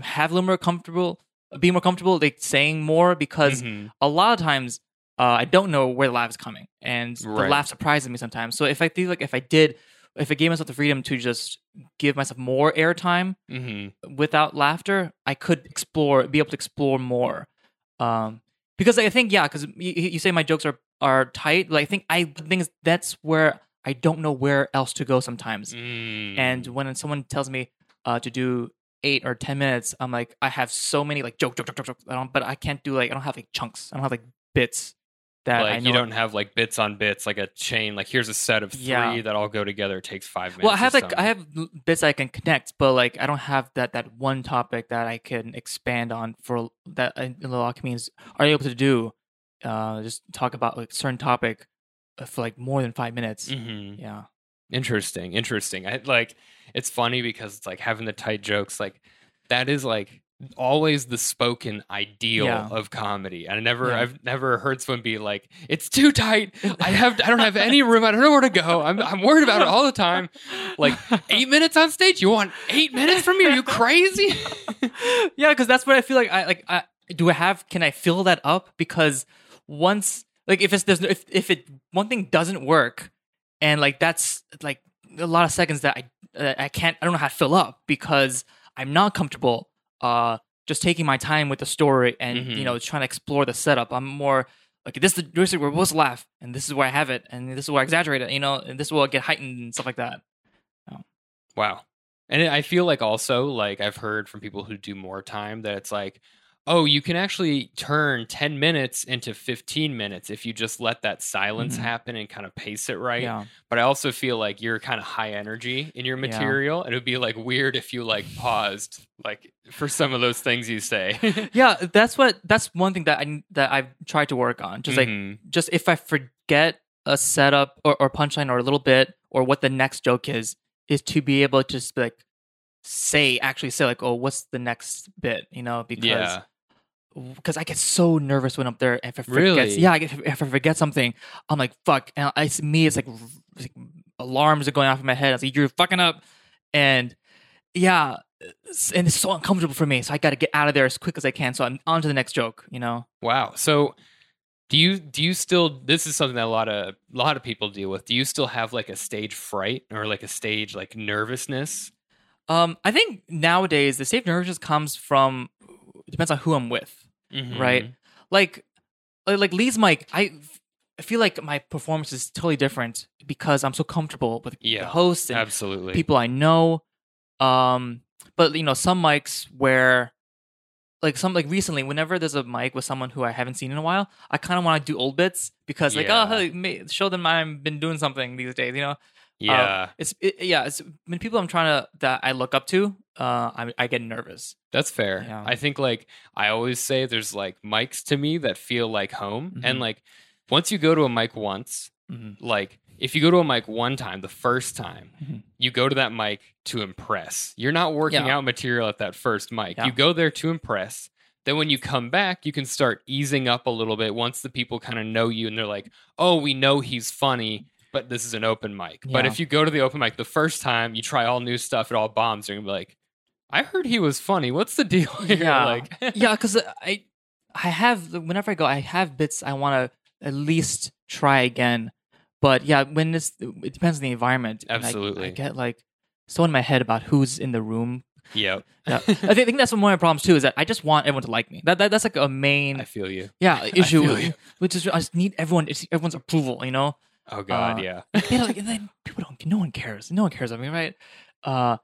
have a little more comfortable, be more comfortable, like saying more because Mhm. a lot of times uh, I don't know where the laugh is coming, and the laugh surprises me sometimes. So if I feel like if I did, if I gave myself the freedom to just give myself more airtime Mm-hmm. without laughter, I could explore, be able to explore more. Um, because I think, yeah, because you, you say my jokes are are tight. Like I think I the thing is that's where I don't know where else to go sometimes. Mm. And when someone tells me uh, to do eight or ten minutes, I'm like, I have so many like joke, joke, joke, joke, joke. I don't, but I can't do like I don't have like chunks. I don't have like bits that I like know. you don't have like bits on bits, like a chain. Like here's a set of three Yeah. that all go together. It takes five minutes. well, I have like. I have bits I can connect, but like I don't have that that one topic that I can expand on for that. uh, A lot of comedians are able to do. Uh, just talk about like certain topic uh, for like more than five minutes. Mhm. Yeah, Interesting, interesting. I like it's funny because it's like having the tight jokes, like that is like always the spoken ideal Yeah. of comedy. And I never Yeah. I've never heard someone be like, It's too tight. I have I don't have any room, I don't know where to go. I'm I'm worried about it all the time. Like eight minutes on stage? You want eight minutes from me? Are you crazy? yeah, because that's what I feel like. I like. I do I have? Can I fill that up? Because once, like, if it's there's no, if if it one thing doesn't work, and like that's like a lot of seconds that I uh, I can't. I don't know how to fill up because I'm not comfortable. Uh, just taking my time with the story and Mhm. you know trying to explore the setup. I'm more like this is the this is where we're supposed to laugh, and this is where I have it, and this is where I exaggerate it. You know, and this will get heightened and stuff like that. Wow. And I feel like also like I've heard from people who do more time that it's like, oh, you can actually turn 10 minutes into 15 minutes if you just let that silence Mhm. happen and kind of pace it right. Yeah. But I also feel like you're kind of high energy in your Yeah. material. And it would be like weird if you like paused like for some of those things you say. yeah that's what that's one thing that i that i've tried to work on just like Mhm. just if i forget a setup or, or punchline or a little bit or what the next joke is is to be able to just like say actually say like oh what's the next bit you know because yeah. because I get so nervous when I'm there. If I forget, Really? yeah, I get, if I forget something, I'm like fuck, and I it's me, it's like, it's like alarms are going off in my head. I was like, you're fucking up, and yeah, and it's so uncomfortable for me. So I got to get out of there as quick as I can. So I'm on to the next joke. You know? Wow. So do you do you still this is something that a lot of a lot of people deal with. Do you still have like a stage fright or like a stage like nervousness? Um, I think nowadays the safe nervousness comes from depends on who I'm with. Mhm. Right. Like, like like Lee's mic. I I feel like my performance is totally different because I'm so comfortable with Yeah, the host and Absolutely. people I know. Um, but you know, some mics where, like some like recently, whenever there's a mic with someone who I haven't seen in a while, I kind of want to do old bits because like Yeah. oh hey, show them I've been doing something these days. You know, yeah, it's it, yeah. It's when people I'm trying to that I look up to, uh, I I get nervous. that's fair. Yeah. I think like I always say there's like mics to me that feel like home. And Mhm. like once you go to a mic once, Mhm. like if you go to a mic one time, the first time, Mhm. you go to that mic to impress. You're not working Yeah. out material at that first mic. Yeah. You go there to impress. Then when you come back, you can start easing up a little bit once the people kind of know you and they're like, "Oh, we know he's funny." But this is an open mic. But if you go to the open mic the first time, you try all new stuff, it all bombs. You're gonna be like, "I heard he was funny. What's the deal here?" Yeah. Like, yeah, because I I have whenever I go, I have bits I want to at least try again. But yeah, when it's it depends on the environment. and I- Absolutely. I, get like so in my head about who's in the room. yep. Yeah, I think, I think that's one of my problems too. Is that I just want everyone to like me. That, that that's like a main I feel you. yeah issue, feel you. which is I just need everyone it's everyone's approval. You know, Oh God, Uh, yeah. Like, and then people don't. No one cares. No one cares of me, right? Uh,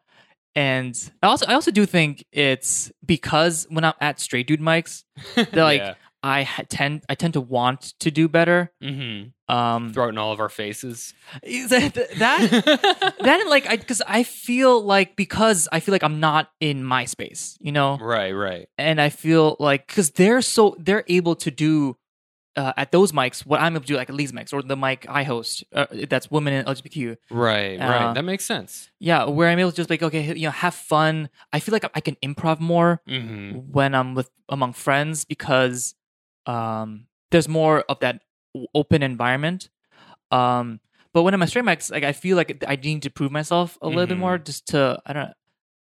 and I also I also do think it's because when I'm at straight dude mics, they're like yeah. I ha- tend I tend to want to do better. hmm Um, Throw it in all of our faces. that that that like I because I feel like because I feel like I'm not in my space, you know, right, right. and I feel like because they're so they're able to do. Uh, at those mics, what I'm able to do, like at these mics or the mic I host, uh, that's women and LGBTQ, Right, Uh, right. That makes sense. yeah, where I'm able to just like okay, you know, have fun. I feel like I can improv more hmm when I'm with among friends because um, there's more of that open environment. Um, but when I'm at straight mics, like I feel like I need to prove myself a little bit more, just to I don't know.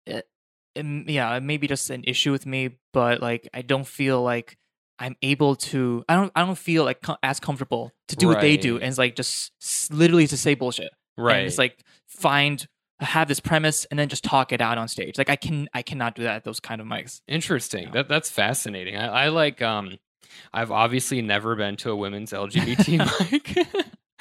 It, it- yeah, it may be just an issue with me, but like I don't feel like I'm able to. I don't. I don't feel like as comfortable to do what they do, Right. and it's like just s- literally to say bullshit Right. and it's like find have this premise and then just talk it out on stage like i can i cannot do that at those kind of mics Interesting. Yeah. That that's fascinating. I, I like um I've obviously never been to a women's LGBT mic.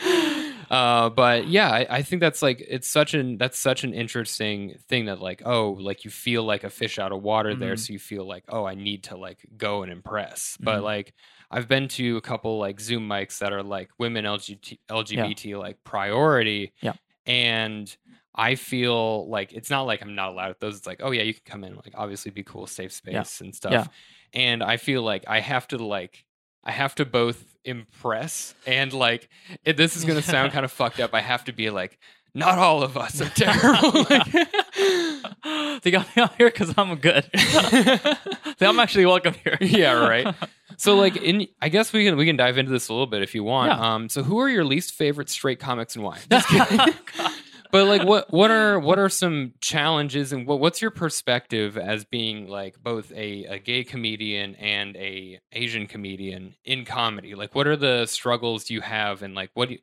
uh but yeah, I, I think that's like it's such an that's such an interesting thing that like, oh, like you feel like a fish out of water there, Mhm. so you feel like, oh, I need to like go and impress. But Mhm. like I've been to a couple like Zoom mics that are like women LGBT LGBT like priority. Yeah. And I feel like it's not like I'm not allowed at those. It's like, oh yeah, you can come in, like obviously be cool, safe space and stuff. Yeah. And I feel like I have to like I have to both impress and like it, this is gonna sound kind of fucked up. I have to be like, not all of us are terrible. Like- they got me out here because i'm good i'm actually welcome here Yeah, right. so like in I guess we can we can dive into this a little bit if you want. Yeah. Um so who are your least favorite straight comics and why? But like what what are what are some challenges and what what's your perspective as being like both a, a gay comedian and a asian comedian in comedy? Like what are the struggles you have and like what do you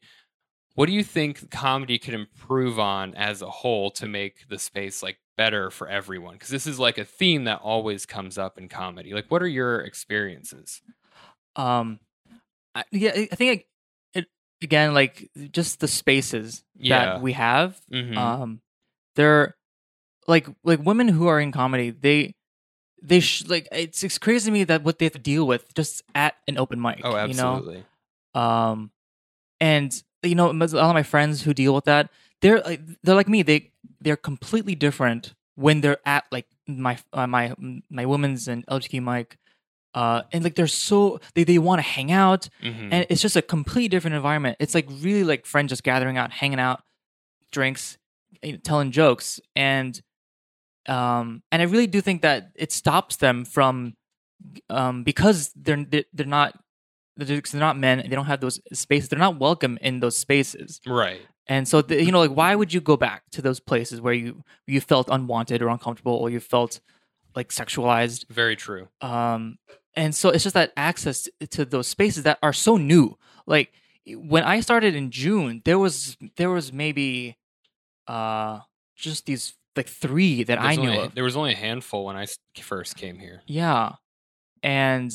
what do you think comedy could improve on as a whole to make the space like better for everyone? Because this is like a theme that always comes up in comedy. Like what are your experiences? Um I, yeah i think again like just the spaces Yeah. that we have Mhm. um they're like like women who are in comedy they they sh- like it's, it's crazy to me that what they have to deal with just at an open mic oh absolutely you know um and you know all of my friends who deal with that they're like they're like me they they're completely different when they're at like my uh, my my women's and lgbt mic uh and like they're so they, they want to hang out Mhm. and it's just a completely different environment. It's like really like friends just gathering out, hanging out, drinks, you know, telling jokes, and um, and I really do think that it stops them from um because they're they're, not they're not men they don't have those spaces. They're not welcome in those spaces, right and so the, you know like why would you go back to those places where you you felt unwanted or uncomfortable or you felt like sexualized. Very true. Um and so it's just that access to those spaces that are so new. Like when i started in june there was there was maybe uh just these like three that i knew only, of. there was only a handful when I first came here. Yeah. And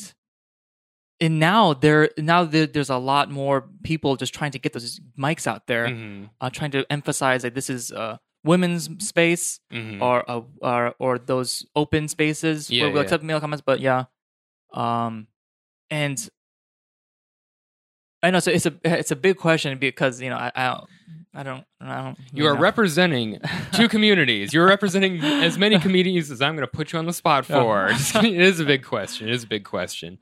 and now there now there, there's a lot more people just trying to get those mics out there, Mhm, uh, trying to emphasize that this is uh, women's space mhm. or, uh, or or those open spaces Yeah, where we'll yeah. accept male comments. But yeah, um, and I know so it's a it's a big question because you know I I don't I don't, I don't You are know. representing two communities. You're representing as many communities as I'm going to put you on the spot for. It is a big question. It is a big question.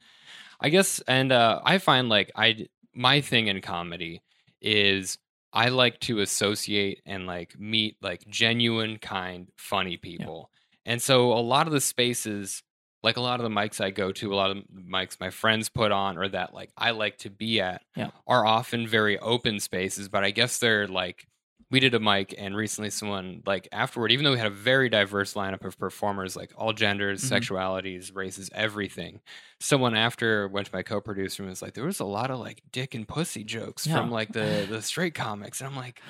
I guess, and uh, I find like I my thing in comedy is I like to associate and like meet like genuine, kind, funny people. And so a lot of the spaces, like a lot of the mics I go to, a lot of the mics my friends put on, or that like I like to be at, Yeah. are often very open spaces. But I guess they're like we did a mic and recently someone like afterward even though we had a very diverse lineup of performers like all genders Mhm. sexualities races everything someone after went to my co-producer and was like there was a lot of like dick and pussy jokes Yeah. from like the the straight comics and i'm like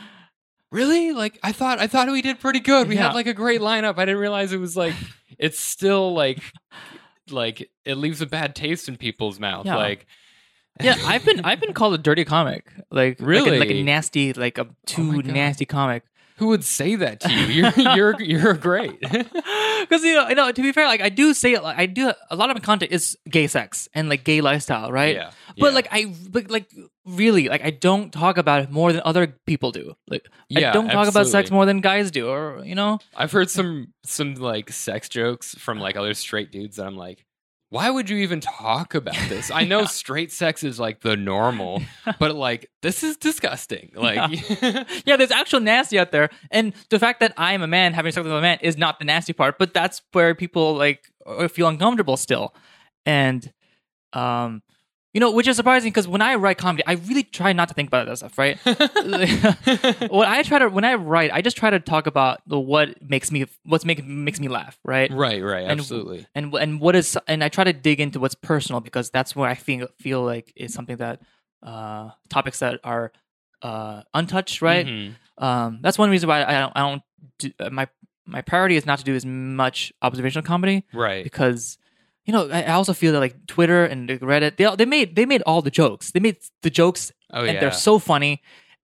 really like i thought i thought we did pretty good we Yeah. had like a great lineup i didn't realize it was like it's still like like it leaves a bad taste in people's mouth Yeah. like yeah, I've been I've been called a dirty comic, like like a- like a, Oh nasty, like a too oh my God. nasty comic. who would say that to you you're you're you're great Because you know, you know, to be fair, like I do say it, like I do a lot of my content is gay sex and like gay lifestyle, right? yeah But yeah. like I, but like really, like I don't talk about it more than other people do. Like Yeah, I don't talk about sex more than guys do, or you know, I've heard some some like sex jokes from like other straight dudes that I'm like, why would you even talk about this? I know straight sex is like the normal, but like this is disgusting. Like yeah, there's actual nasty out there, and the fact that I am a man having sex with a man is not the nasty part, but that's where people like feel uncomfortable still, and um, you know, which is surprising because when I write comedy, I really try not to think about that stuff, right? when I try to when I write, I just try to talk about the what makes me what's making makes me laugh, right? right, right, And- absolutely. And and what is and I try to dig into what's personal because that's where I feel feel like is something that uh topics that are uh untouched, right? Mhm. Um that's one reason why I don't I don't do, my my priority is not to do as much observational comedy Right. because you know I I also feel that like Twitter and Reddit they they made they made all the jokes they made the jokes Oh and yeah. they're so funny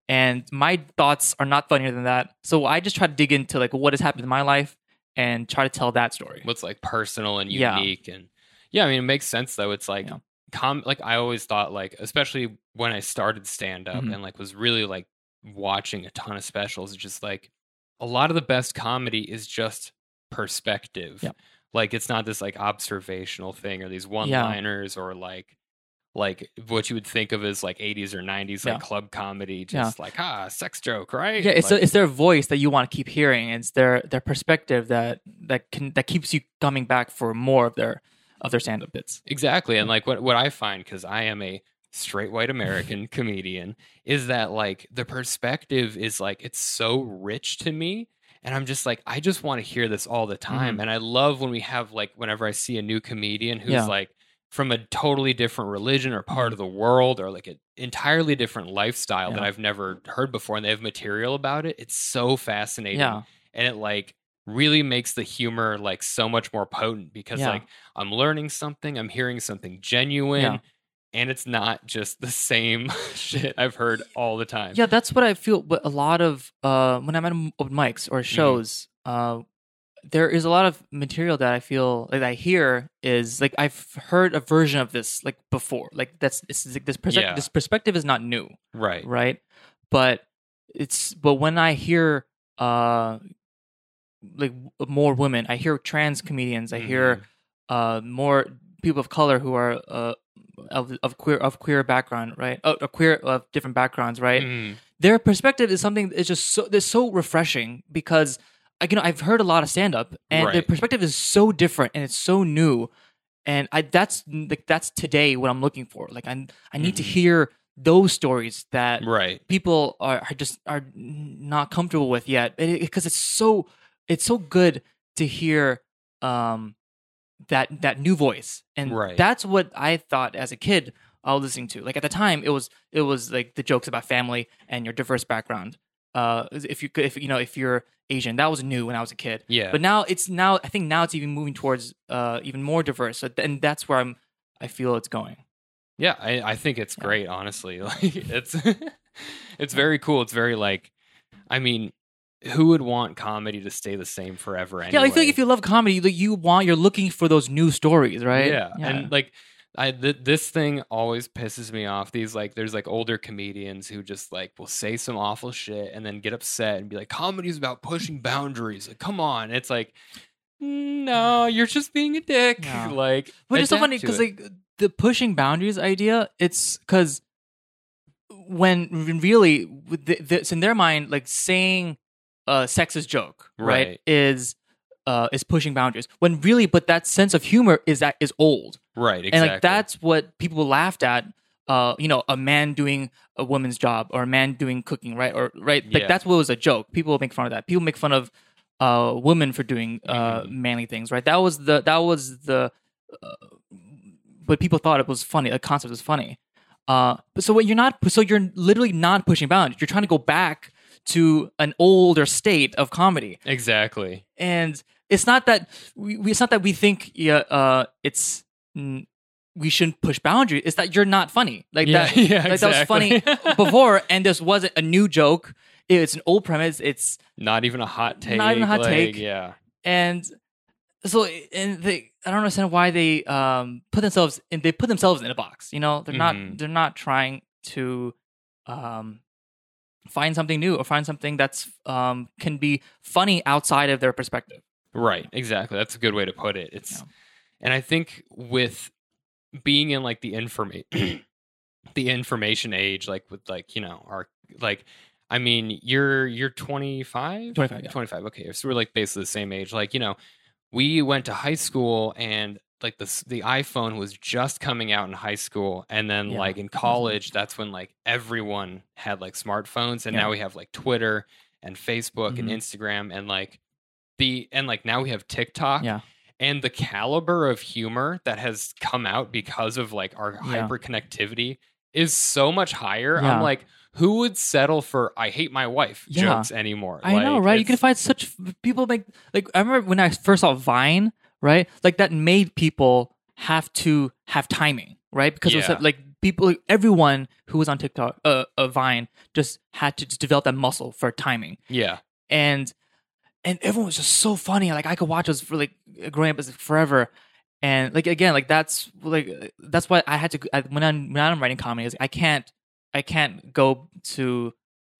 and my thoughts are not funnier than that so i just try to dig into like what has happened in my life and try to tell that story What's like personal and Yeah. unique and yeah, I mean it makes sense though. It's like Yeah. com like I always thought like especially when I started stand up Mhm. and like was really like watching a ton of specials, it's just like a lot of the best comedy is just perspective. Yeah. Like it's not this like observational thing or these one liners or like like what you would think of as like 80s or 90s like Yeah. club comedy Yeah. just like ah sex joke right yeah it's, like, it's their voice that you want to keep hearing it's their their perspective that that can that keeps you coming back for more of their of their stand-up bits Exactly. And like what what I find because I am a straight white American comedian is that like the perspective is like it's so rich to me and I'm just like I just want to hear this all the time mm-hmm. and I love when we have like whenever I see a new comedian who's Yeah. like from a totally different religion or part of mm-hmm. the world or like an entirely different lifestyle that I've never heard before and they have material about it it's so fascinating yeah and it like really makes the humor like so much more potent because Yeah. like I'm learning something, I'm hearing something genuine, Yeah. And it's not just the same shit I've heard all the time. yeah that's what i feel but a lot of uh when i'm at open mics or Mm-hmm. shows uh there is a lot of material that i feel like i hear is like i've heard a version of this like before like that's this is- this, perspective Yeah. this perspective is not new Right. right but it's but when i hear uh like more women i hear trans comedians i hear Mhm. uh more people of color who are uh of, of queer of queer background right oh, of queer of different backgrounds right Mhm. their perspective is something that's just so that's so refreshing because like, you know I've heard a lot of stand up and their perspective is so different and it's so new and I that's like that's today what I'm looking for like I I need to Mhm. hear those stories that Right. people are, are just are not comfortable with yet because it's so it's so good to hear um that that new voice and Right. that's what i thought as a kid i was listening to like at the time it was it was like the jokes about family and your diverse background uh if you could if you know if you're asian that was new when i was a kid Yeah. but now it's now i think now it's even moving towards uh even more diverse so, and that's where i'm i feel it's going Yeah, I, I think it's Yeah. great, honestly. Like it's it's very cool. It's very like I mean, who would want comedy to stay the same forever anyway? Yeah, I feel like if you love comedy, like you want, you're looking for those new stories, right? Yeah. And like I th- this thing always pisses me off. These like there's like older comedians who just like will say some awful shit and then get upset and be like comedy's about pushing boundaries. Like come on. It's like no, you're just being a dick. Yeah. Like Which is so funny because like the pushing boundaries idea, it's because when really with the, the, in their mind, like saying a sexist joke, right, Right. is uh is pushing boundaries. When really, but that sense of humor is that is old, right, exactly. and like that's what people laughed at. Uh, you know, a man doing a woman's job or a man doing cooking, right? Or right, like Yeah. that's what was a joke. People make fun of that. People make fun of uh women for doing uh Mhm. manly things, right? That was the that was the uh, but people thought it was funny. The concept was funny. Uh, but so what you're not, so you're literally not pushing boundaries. You're trying to go back to an older state of comedy, Exactly. and it's not that we, it's not that we think yeah, uh, it's mm, we shouldn't push boundaries. It's that you're not funny. Like yeah, that, yeah, like that was funny before, and this wasn't a new joke. It's an old premise. It's Not even a hot take. Not even a hot like, take. Yeah. and so and they I don't understand why they um put themselves in they put themselves in a box. You know, they're Mhm. not they're not trying to um find something new or find something that's um can be funny outside of their perspective. Right, exactly. That's a good way to put it. It's Yeah. and I think with being in like the information the information age like with like, you know, our like I mean, you're you're 25? 25, yeah. 25. Okay. So we're like basically the same age. Like, you know, we went to high school and like the the iPhone was just coming out in high school and then Yeah. like in college that's when like everyone had like smartphones and Yeah. now we have like Twitter and Facebook and Mhm. Instagram and like the and like now we have TikTok Yeah. and the caliber of humor that has come out because of like our Yeah. hyper connectivity is so much higher. I'm like, who would settle for "I hate my wife" jokes anymore? I know, right? You can find such people make like I remember when I first saw Vine, right? Like that made people have to have timing, right? Because it was like people, everyone who was on TikTok, uh, uh, Vine, just had to just develop that muscle for timing, yeah, and and everyone was just so funny. Like I could watch those for like growing up as forever. And like again, like that's like that's why I had to I, when I'm when I'm writing comedy, is I can't I can't go to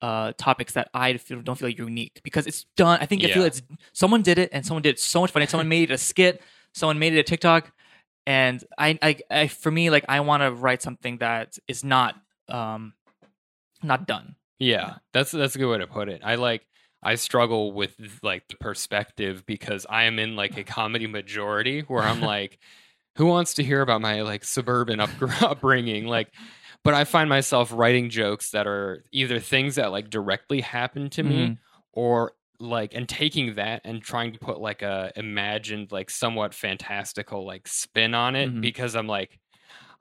uh topics that I feel don't feel unique because it's done. I think I feel it's someone did it and someone did it so much funny. Someone made it a skit. Someone made it a TikTok, and I I, I for me like I want to write something that is not um not done. yeah. That's that's a good way to put it. I like. I struggle with like the perspective because I am in like a comedy majority where I'm like, who wants to hear about my like suburban up- upbringing? Like, but I find myself writing jokes that are either things that like directly happen to me Mhm. or like and taking that and trying to put like a imagined like somewhat fantastical like spin on it Mhm. because I'm like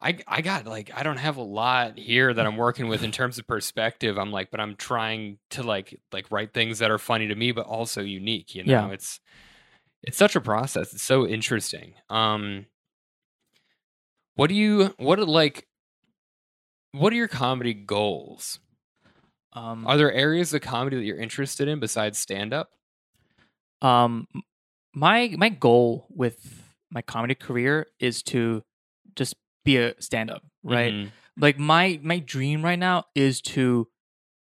I I got like I don't have a lot here that I'm working with in terms of perspective. I'm like, but I'm trying to like like write things that are funny to me but also unique, you know. Yeah. It's it's such a process. It's so interesting. Um what do you what like what are your comedy goals? Um, Are there areas of comedy that you're interested in besides stand up? um my my goal with my comedy career is to just be a stand up right Mhm. like my my dream right now is to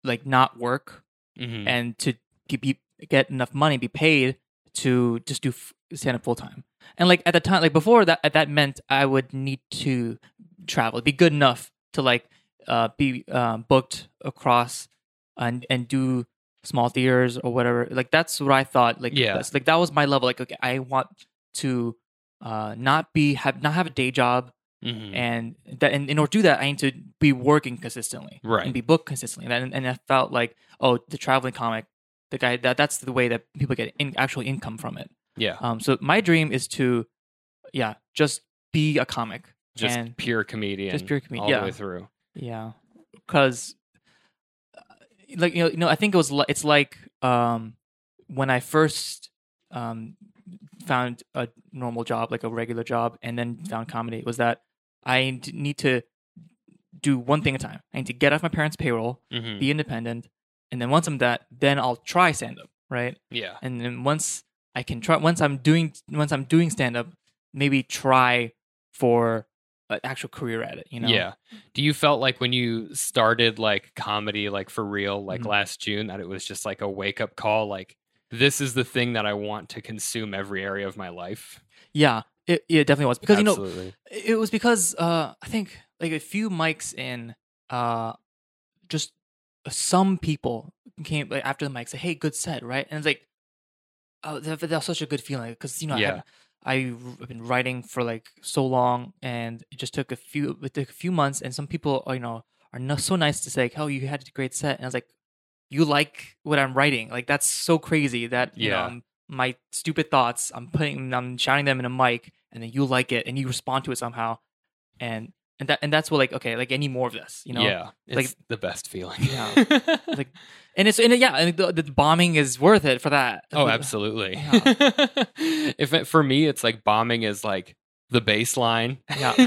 like not work Mhm. and to get, be, get enough money be paid to just do stand up full time and like at the time like before that that meant i would need to travel be good enough to like uh be uh, booked across and and do small theaters or whatever like that's what i thought like Yeah. like that was my level like okay i want to uh not be have not have a day job Mhm. and that and in order to do that i need to be working consistently Right. and be booked consistently and, and i felt like oh the traveling comic the guy that that's the way that people get in, actual income from it yeah, um so my dream is to yeah just be a comic just pure comedian, just pure comedian, all yeah. the way through. Yeah because like you know, you know i think it was li- it's like um when i first um found a normal job like a regular job and then found comedy was that I need to do one thing at a time. I need to get off my parents' payroll, Mhm. be independent, and then once I'm that, then I'll try stand up, right? Yeah. And then once I can try, once I'm doing, once I'm doing stand up, maybe try for an actual career at it. You know? Yeah. Do you felt like when you started like comedy, like for real, like Mhm. last June, that it was just like a wake up call? Like, this is the thing that I want to consume every area of my life. Yeah. It, it definitely was because you know it was because uh I think like a few mics in uh just some people came like, after the mic said hey good set right and it's like oh that, that was such a good feeling because you know Yeah. I I've been writing for like so long and it just took a few it took a few months and some people are, you know are no, so nice to say like, oh you had a great set and I was like you like what I'm writing. Like that's so crazy that you know I'm- my stupid thoughts I'm putting I'm shouting them in a mic and then you like it and you respond to it somehow and and that and that's what like okay like any more of this you know yeah. It's like- the best feeling. Yeah. like and it's and yeah and the, the bombing is worth it for that oh, absolutely. Yeah. if it, for me, it's like bombing is like the baseline. Yeah. and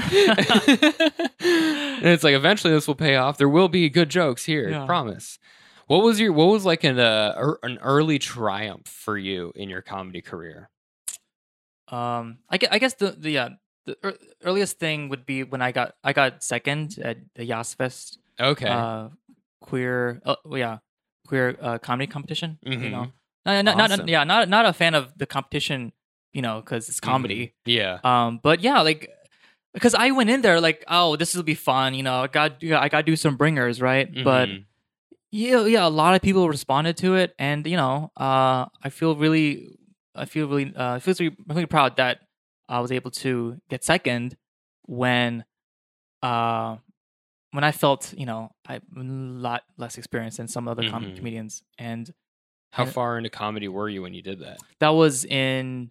it's like eventually this will pay off. There will be good jokes here. Yeah. Promise. What was your what was like an uh, er- an early triumph for you in your comedy career? um I guess, I guess the the yeah the ear- earliest thing would be when I got I got second at the Yasfest Okay. uh queer uh, yeah queer uh, comedy competition you Mhm. know not, not, not- yeah not not a fan of the competition you know because it's comedy yeah. Um, but yeah, like because I went in there like, oh, this will be fun, you know. I got I got to do some bringers, right? But Mhm. yeah, yeah, a lot of people responded to it, and you know, uh, I feel really, I feel really, uh, I feel really, really proud that I was able to get second when, uh, when I felt, you know, I a lot less experience than some other com- Mhm. comedians, and how I- far into comedy were you when you did that? that was in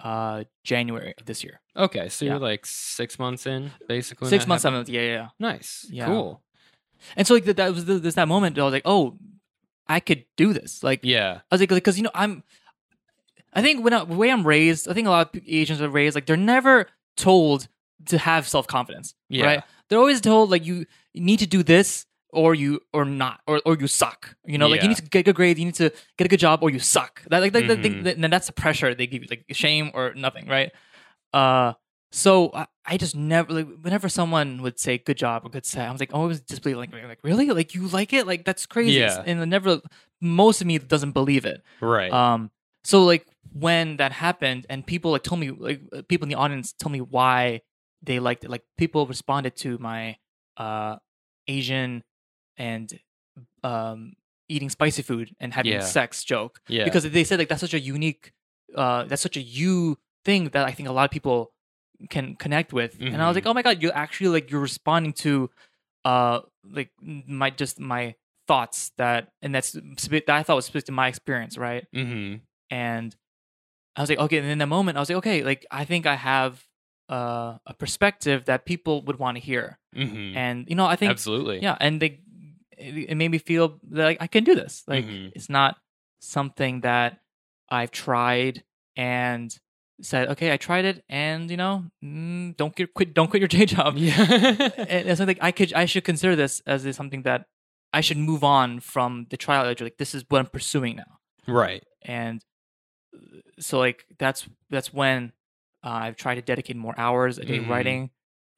uh January of this year. Okay, so Yeah. you're like six months in, basically. Six months, happened? seven months, yeah, yeah. yeah. Nice. Yeah. Cool. And so like that, that was there's that moment I was like, oh, I could do this. Like Yeah. I was like, because you know I'm, I think when I, the way I'm raised, I think a lot of Asians are raised like they're never told to have self confidence. Yeah. Right? They're always told like you need to do this or you or not or or you suck. You know, like you need to get a good grade, you need to get a good job or you suck. That like, like the thing, that, and that's the pressure they give you, like shame or nothing, right? Uh. So I, I just never like whenever someone would say good job or good set, I was like always disbelieve like like really like you like it like that's crazy Yeah. and I never most of me doesn't believe it Right. um, so like when that happened and people like told me like uh, people in the audience told me why they liked it. Like people responded to my uh Asian and um eating spicy food and having Yeah. sex joke. yeah. Because they said like that's such a unique uh that's such a you thing that I think a lot of people can connect with. And I was Mhm. like, "Oh my god, you're actually like you're responding to uh like my just my thoughts that and that's that I thought was specific to my experience, right? mm-hmm. and I was like, okay. And in that moment, I was like, okay, like I think I have uh, a perspective that people would want to hear, Mm-hmm. and you know, I think Absolutely. yeah, and they it, it made me feel that like, I can do this. Like Mhm. it's not something that I've tried and said, okay, I tried it, and you know, mm, don't get quit, don't quit your day job. Yeah. and it's like I could I should consider this as something that I should move on from the trial. Like this is what I'm pursuing now right. and so like that's that's when uh, I've tried to dedicate more hours a day Mhm. writing,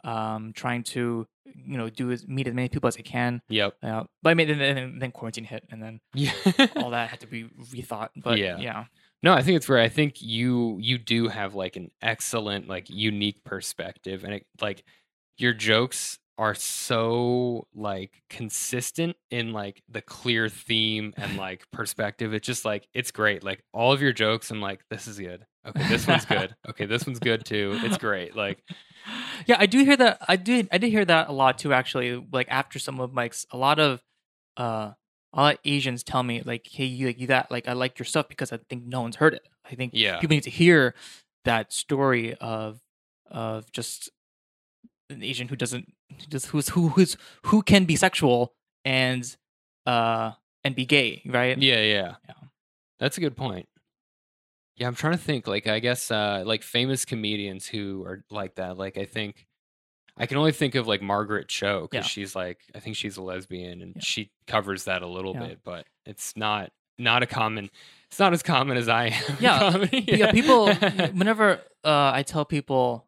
um, trying to you know do as meet as many people as I can. Yep. Uh, but I mean, then, then, then quarantine hit, and then Yeah. all that had to be rethought. But Yeah. yeah, yeah, No, I think it's where I think you you do have like an excellent like unique perspective and it like your jokes are so like consistent in like the clear theme and like perspective. It's just like it's great. Like all of your jokes I'm like this is good. Okay, this one's good. Okay, this one's good too. It's great. Like yeah, I do hear that. I did. I did hear that a lot too. Actually, like after some of Mike's, a lot of uh, a lot of Asians tell me like, "Hey, you like you that like I like your stuff because I think no one's heard it. I think yeah. people need to hear that story of of just an Asian who doesn't just who's who who's who can be sexual and uh and be gay, right? Yeah, yeah. Yeah. That's a good point. Yeah, I'm trying to think. Like, I guess, uh, like famous comedians who are like that. Like, I think, I can only think of like Margaret Cho because Yeah. she's like I think she's a lesbian and Yeah. she covers that a little Yeah. bit, but it's not not a common. It's not as common as I am. Yeah. yeah, people. Whenever uh, I tell people,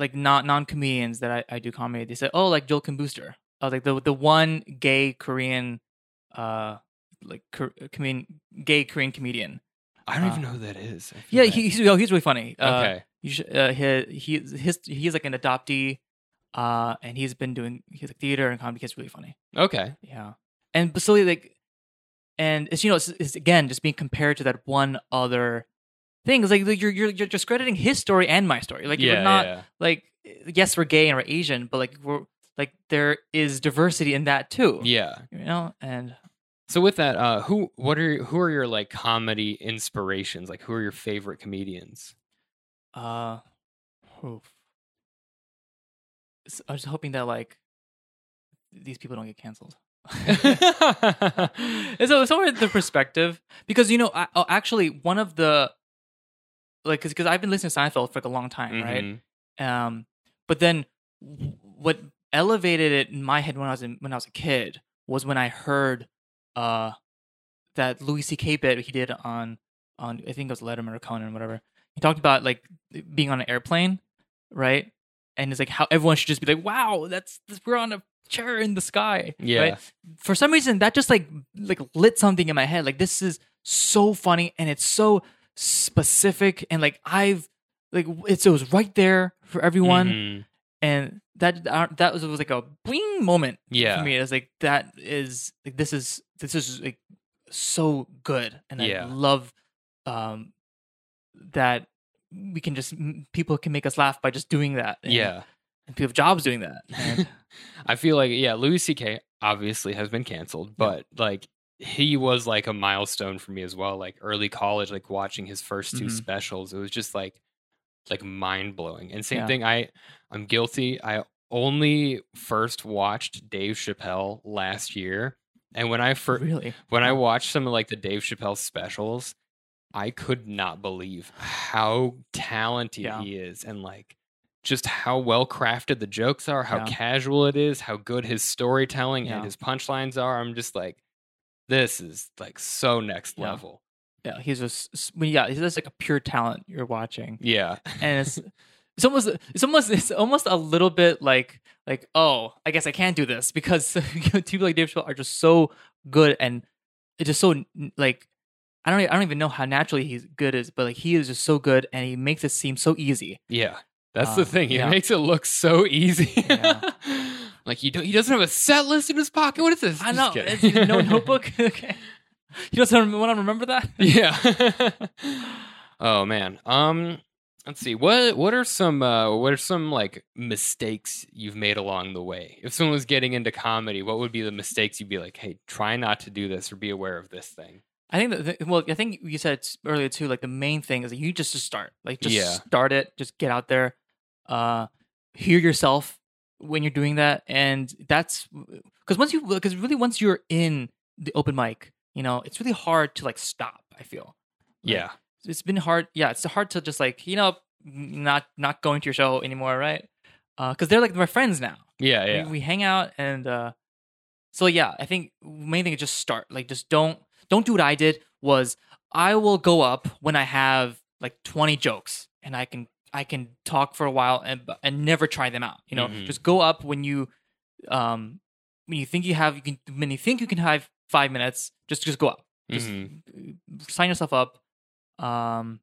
like non non comedians that I, I do comedy, they say, "Oh, like Joel Kim Booster." Was like the the one gay Korean, uh, like Kor- comedian, gay Korean comedian. I don't even uh, know who that is. Yeah, feel he, he's oh, he's really funny. Uh, okay. you should, uh, he, he his he's like an adoptee, uh, and he's been doing he's like theater and comedy. He's really funny. Okay. Yeah, and but slowly like, and it's you know it's, it's again just being compared to that one other thing. It's like you're you're you're discrediting his story and my story. Like yeah. we're not yeah. like yes we're gay and we're Asian, but like we're like there is diversity in that too. Yeah. you know, and So with that, uh, who what are who are your like comedy inspirations? Like who are your favorite comedians? uh, oof. S- I was hoping that like these people don't get canceled. it's, it's always the perspective because you know I, oh, actually one of the like because I've been listening to Seinfeld for like a long time right Mhm. um but then what elevated it in my head when I was in, when I was a kid was when I heard uh that Louis C.K. bit he did on on I think it was Letterman or Conan or whatever he talked about like being on an airplane right and it's like how everyone should just be like wow that's, that's we're on a chair in the sky Yeah. right? for some reason that just like like lit something in my head like this is so funny and it's so specific and like i've like it's it was right there for everyone Mhm. and that uh, that was, was like a bling moment Yeah. for me it's like that is like this is this is like so good and Yeah. i love um that we can just people can make us laugh by just doing that and, Yeah. and people have jobs doing that and I feel like yeah, Louis C.K. obviously has been canceled, but like he was like a milestone for me as well. Like early college, like watching his first 2 Mhm. specials, it was just like like mind blowing. And same Yeah. thing, I I'm guilty. I only first watched Dave Chappelle last year, and when I first really when I watched some of like the Dave Chappelle specials, I could not believe how talented Yeah. he is and like just how well crafted the jokes are, how Yeah. casual it is, how good his storytelling Yeah. and his punchlines are. I'm just like, this is like so next Yeah. level. yeah he's just yeah he's just like a pure talent you're watching Yeah. and it's it's almost it's almost it's almost a little bit like like oh I guess I can't do this because people like Dave Chappelle are just so good and it's just so like I don't I don't even know how naturally he's good is but like he is just so good and he makes it seem so easy yeah. That's the Uh, thing. It yeah. makes it look so easy. Yeah. Like you don't, he doesn't have a set list in his pocket. What is this? I know it's no notebook okay He doesn't want to remember that yeah. oh man. Um let's see. What what are some uh what are some like mistakes you've made along the way? If someone was getting into comedy, what would be the mistakes you'd be like, "Hey, try not to do this or be aware of this thing." I think that the, well, I think you said earlier too. Like the main thing is that you just to start, like just Yeah. start it, just get out there, uh, hear yourself when you're doing that, and that's because once you because really once you're in the open mic, you know, it's really hard to like stop. I feel Like, Yeah. it's been hard. Yeah, it's hard to just like you know not not going to your show anymore, right? Because they're like my friends now Yeah, yeah. we, we hang out and uh so yeah i think main thing is just start like just don't don't do what i did was i will go up when i have like 20 jokes and i can i can talk for a while and and never try them out you know Mhm. just go up when you um when you think you have you can when you think you can have five minutes just just go up just Mhm. sign yourself up um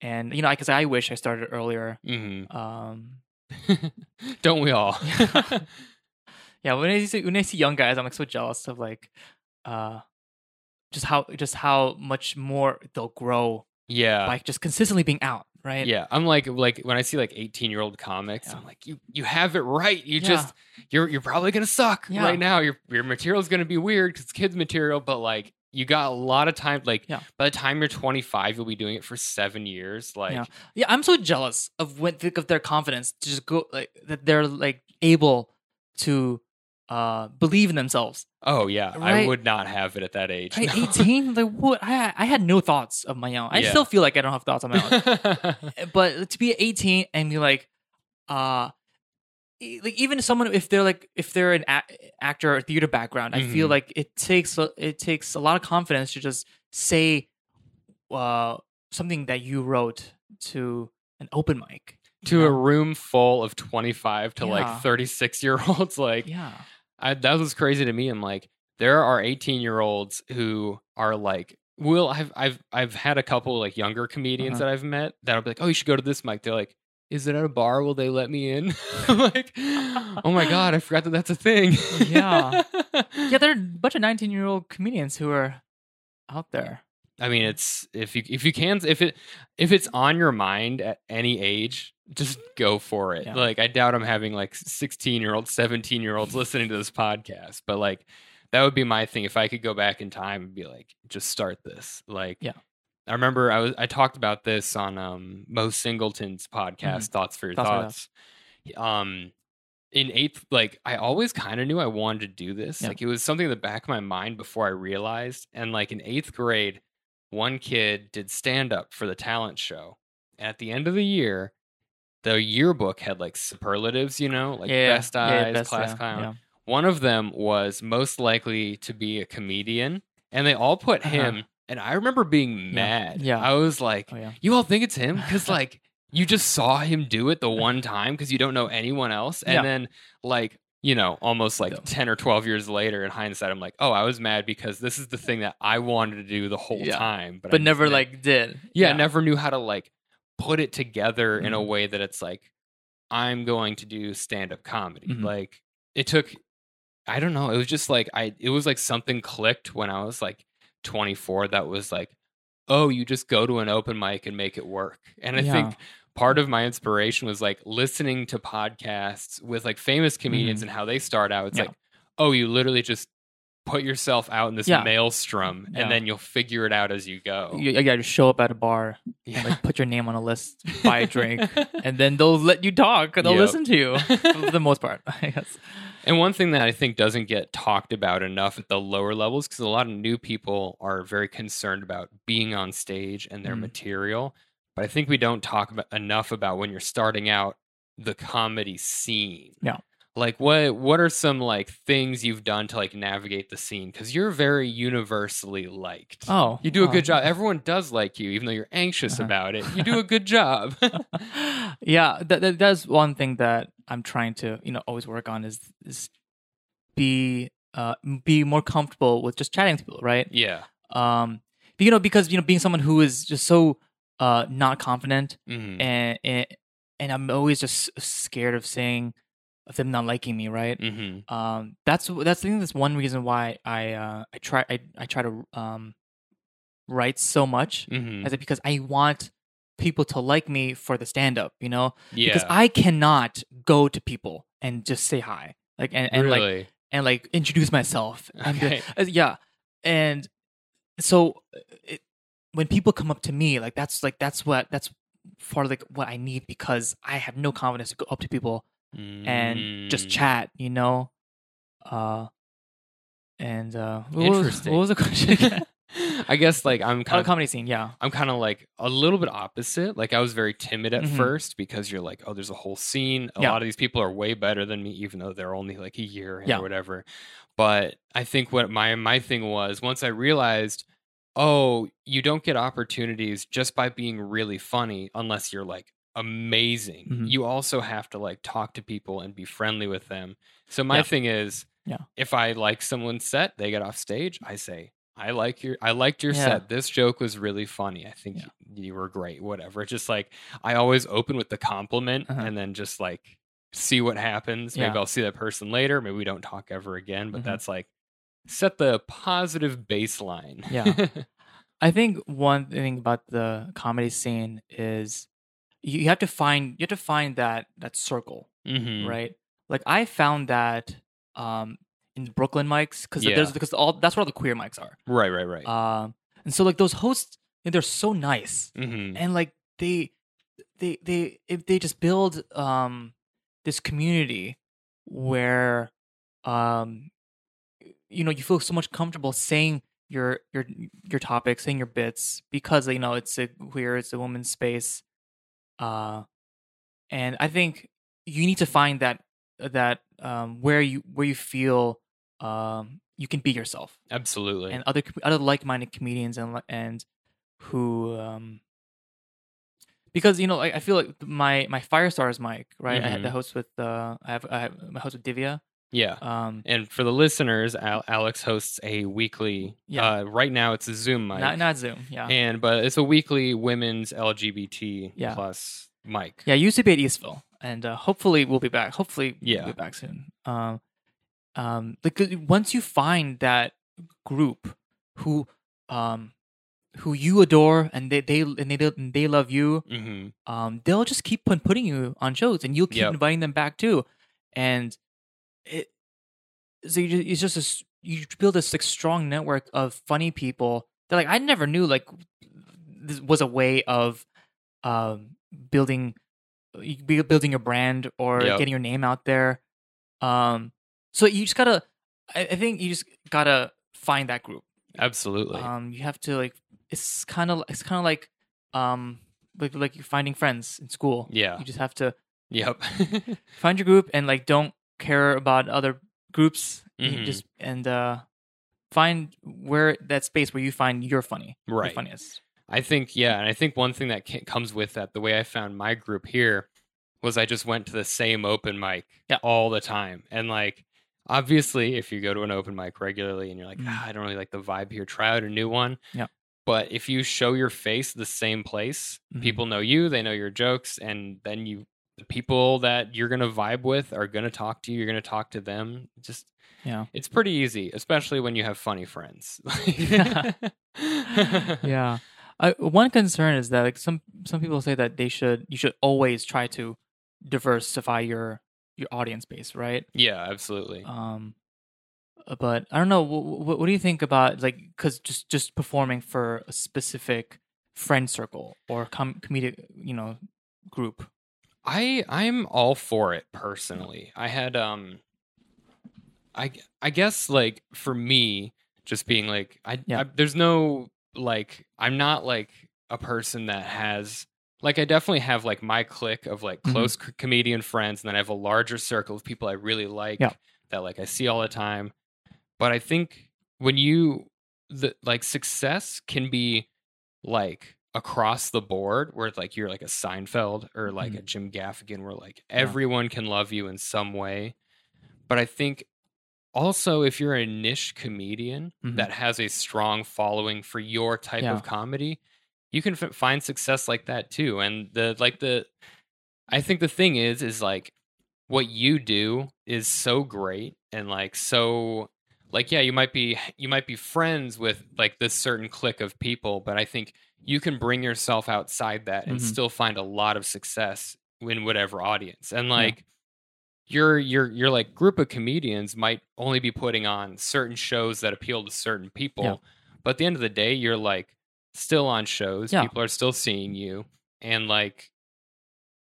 and you know I because I wish i started earlier Mhm. um Don't we all? yeah when i see when i see young guys i'm like so jealous of like uh just how just how much more they'll grow yeah. by just consistently being out right Yeah, I'm like like when I see like 18 year old comics, Yeah. I'm like you you have it right. You Yeah. just you're you're probably gonna suck Yeah. right now. Your your material's gonna be weird because it's kids material, but like you got a lot of time. Like Yeah. by the time you're 25, you'll be doing it for seven years. Like Yeah. yeah i'm so jealous of when think of their confidence to just go like that they're like able to uh believe in themselves oh yeah, I would not have it at that age. right no. 18 like what i i had no thoughts of my own i Yeah. still feel like i don't have thoughts of my own but to be 18 and be like uh like even someone if they're like if they're an a- actor or theater background, I feel Mhm. like it takes a, it takes a lot of confidence to just say uh something that you wrote to an open mic. to you a room full of 25 to Yeah. like 36 year olds like yeah. I, that was crazy to me i'm like there are 18 year olds who are like will I've I've I've had a couple like younger comedians Uh-huh. that I've met that'll be like, "Oh, you should go to this mic." They're like, "Is it at a bar? Will they let me in?" I'm like, "Oh my god, I forgot that that's a thing." Yeah. Yeah, there are a bunch of 19 year old comedians who are out there. I mean, it's if you if you can if it if it's on your mind at any age, just go for it. Yeah. Like I doubt I'm having like 16 year olds, 17 year olds listening to this podcast, but like that would be my thing if I could go back in time and be like, just start this. Like, Yeah. I remember I was I talked about this on um Mo Singleton's podcast, Thoughts for Your Mm-hmm. Thoughts for Your Thoughts. Um, in eighth, like I always kind of knew I wanted to do this. Yeah. Like it was something in the back of my mind before I realized. And like in eighth grade, one kid did stand up for the talent show. And at the end of the year, the yearbook had like superlatives, you know, like yeah, best yeah, eyes, best, class yeah, clown. yeah. One of them was most likely to be a comedian, and they all put Uh-huh. him. And I remember being mad. Yeah. I was like, Oh yeah. you all think it's him because like you just saw him do it the one time because you don't know anyone else, and Yeah. then like you know almost like Yeah. ten or twelve years later, in hindsight, I'm like, oh, I was mad because this is the thing that I wanted to do the whole Yeah. time, but, But never like did. yeah, I never knew how to like put it together in a Mhm. way that it's like I'm going to do stand up comedy. Mhm. Like it took I don't know, it was just like I it was like something clicked when I was like 24 that was like oh, you just go to an open mic and make it work. And I think part of my inspiration was like listening to podcasts with like famous comedians Mhm. and how they start out. It's Yeah. like, oh, you literally just put yourself out in this Yeah. maelstrom Yeah. and then you'll figure it out as you go. You, you gotta show up at a bar, yeah. like put your name on a list, buy a drink, and then they'll let you talk. They'll Yep. listen to you for the most part. I guess. And one thing that I think doesn't get talked about enough at the lower levels, because a lot of new people are very concerned about being on stage and their Mhm. material. But I think we don't talk about, enough about when you're starting out the comedy scene. Yeah. Like what what are some like things you've done to like navigate the scene? Because you're very universally liked. Oh, You do a good job. Everyone does like you, even though you're anxious Uh-huh. about it. You do a good job. yeah, that, that that's one thing that I'm trying to you know always work on is is be uh be more comfortable with just chatting to people, right? yeah. Um, you know because you know being someone who is just so uh not confident Mhm. and and, and I'm always just scared of saying of them not liking me, right? Mhm. um that's that's I think that's one reason why I uh I try I I try to um write so much Mhm. as it because I want people to like me for the stand up, you know? Yeah. Because I cannot go to people and just say hi. Like and, and like and like introduce myself. And Okay. uh, yeah. And so uh, it, when people come up to me, like that's like that's what that's part of like what I need because I have no confidence to go up to people and just Mm. chat, you know. Uh, and uh, what was- Interesting. what was the question? I guess like I'm kind of comedy scene, yeah. I'm kind of like a little bit opposite. Like I was very timid at Mhm. first because you're like, oh, there's a whole scene. A Yeah. lot of these people are way better than me, even though they're only like a year Yeah. or whatever. But I think what my my thing was once I realized, oh, you don't get opportunities just by being really funny unless you're like amazing. Mhm. You also have to like talk to people and be friendly with them. So my Yeah. thing is, Yeah. if I like someone's set, they get off stage, I say, I like your I liked your Yeah. set. This joke was really funny. I think Yeah. you were great. Whatever. It's just like I always open with the compliment Uh-huh. and then just like see what happens. Maybe. I'll see that person later. Maybe we don't talk ever again. But Mhm. that's like set the positive baseline. Yeah. I think one thing about the comedy scene is you have to find you have to find that that circle, hmm right? Like I found that um in Brooklyn mics because Yeah. there's because all that's where all the queer mics are. Right. Right. Right. Um, and so like those hosts, they're so nice. hmm and like they they they if they just build um this community where um you know you feel so much comfortable saying your your your topic saying your bits because you know it's a queer it's a woman's space uh and i think you need to find that that um, where you where you feel um, you can be yourself. Absolutely. and other other like-minded comedians and and who um because you know like, I feel like my my fire Firestars mic right? I had the host with uh I have I have my host with Divya yeah. um And for the listeners, Al- Alex hosts a weekly. Yeah. Uh, right now, it's a Zoom mic, not not Zoom yeah and but it's a weekly women's LGBT Yeah. plus mic. yeah used to be at Eastville and uh, hopefully we'll be back hopefully Yeah. we'll be back soon um um like 'cause once you find that group who um who you adore and they they and they and they love you hmm um, they'll just keep put, putting you on shows, and you'll keep Yep. inviting them back too. And it, so you just, it's just a, you build this like strong network of funny people that like I never knew like this was a way of um, building you building your brand or Yep. getting your name out there. Um, so you just gotta, I, I think you just gotta find that group Absolutely. um you have to like it's kind of it's kind of like um like like you finding friends in school yeah. you just have to Yep. find your group and like don't care about other groups Mhm. just and uh find where that space where you find you're funny right. funniest I think yeah, and I think one thing that comes with that, the way I found my group here, was I just went to the same open mic Yeah. all the time, and like obviously, if you go to an open mic regularly and you're like, Mhm. ah, I don't really like the vibe here, try out a new one. Yeah. But if you show your face the same place, Mhm. people know you, they know your jokes, and then you, the people that you're gonna vibe with are gonna talk to you. You're gonna talk to them. Just yeah it's pretty easy, especially when you have funny friends. yeah I, one concern is that like some some people say that they should you should always try to diversify your your audience base right Yeah, absolutely. um uh, but i don't know what, what do you think about like because just just performing for a specific friend circle or com- comedic you know group I I'm all for it personally. I had um I I guess like for me just being like I, Yeah. I there's no like I'm not like a person that has like I definitely have like my clique of like Mhm. close c- comedian friends and then I have a larger circle of people I really like Yeah. that like I see all the time. But I think when you the like success can be like across the board where it's like you're like a Seinfeld or like Mhm. a Jim Gaffigan where like Yeah. everyone can love you in some way. But I think also if you're a niche comedian Mhm. that has a strong following for your type Yeah. of comedy, you can f- find success like that too. And the like the I think the thing is is like what you do is so great and like so like yeah you might be you might be friends with like this certain clique of people but i think you can bring yourself outside that and Mhm. still find a lot of success in whatever audience and Yeah. like your your your like group of comedians might only be putting on certain shows that appeal to certain people Yeah. but at the end of the day you're like still on shows Yeah. people are still seeing you and like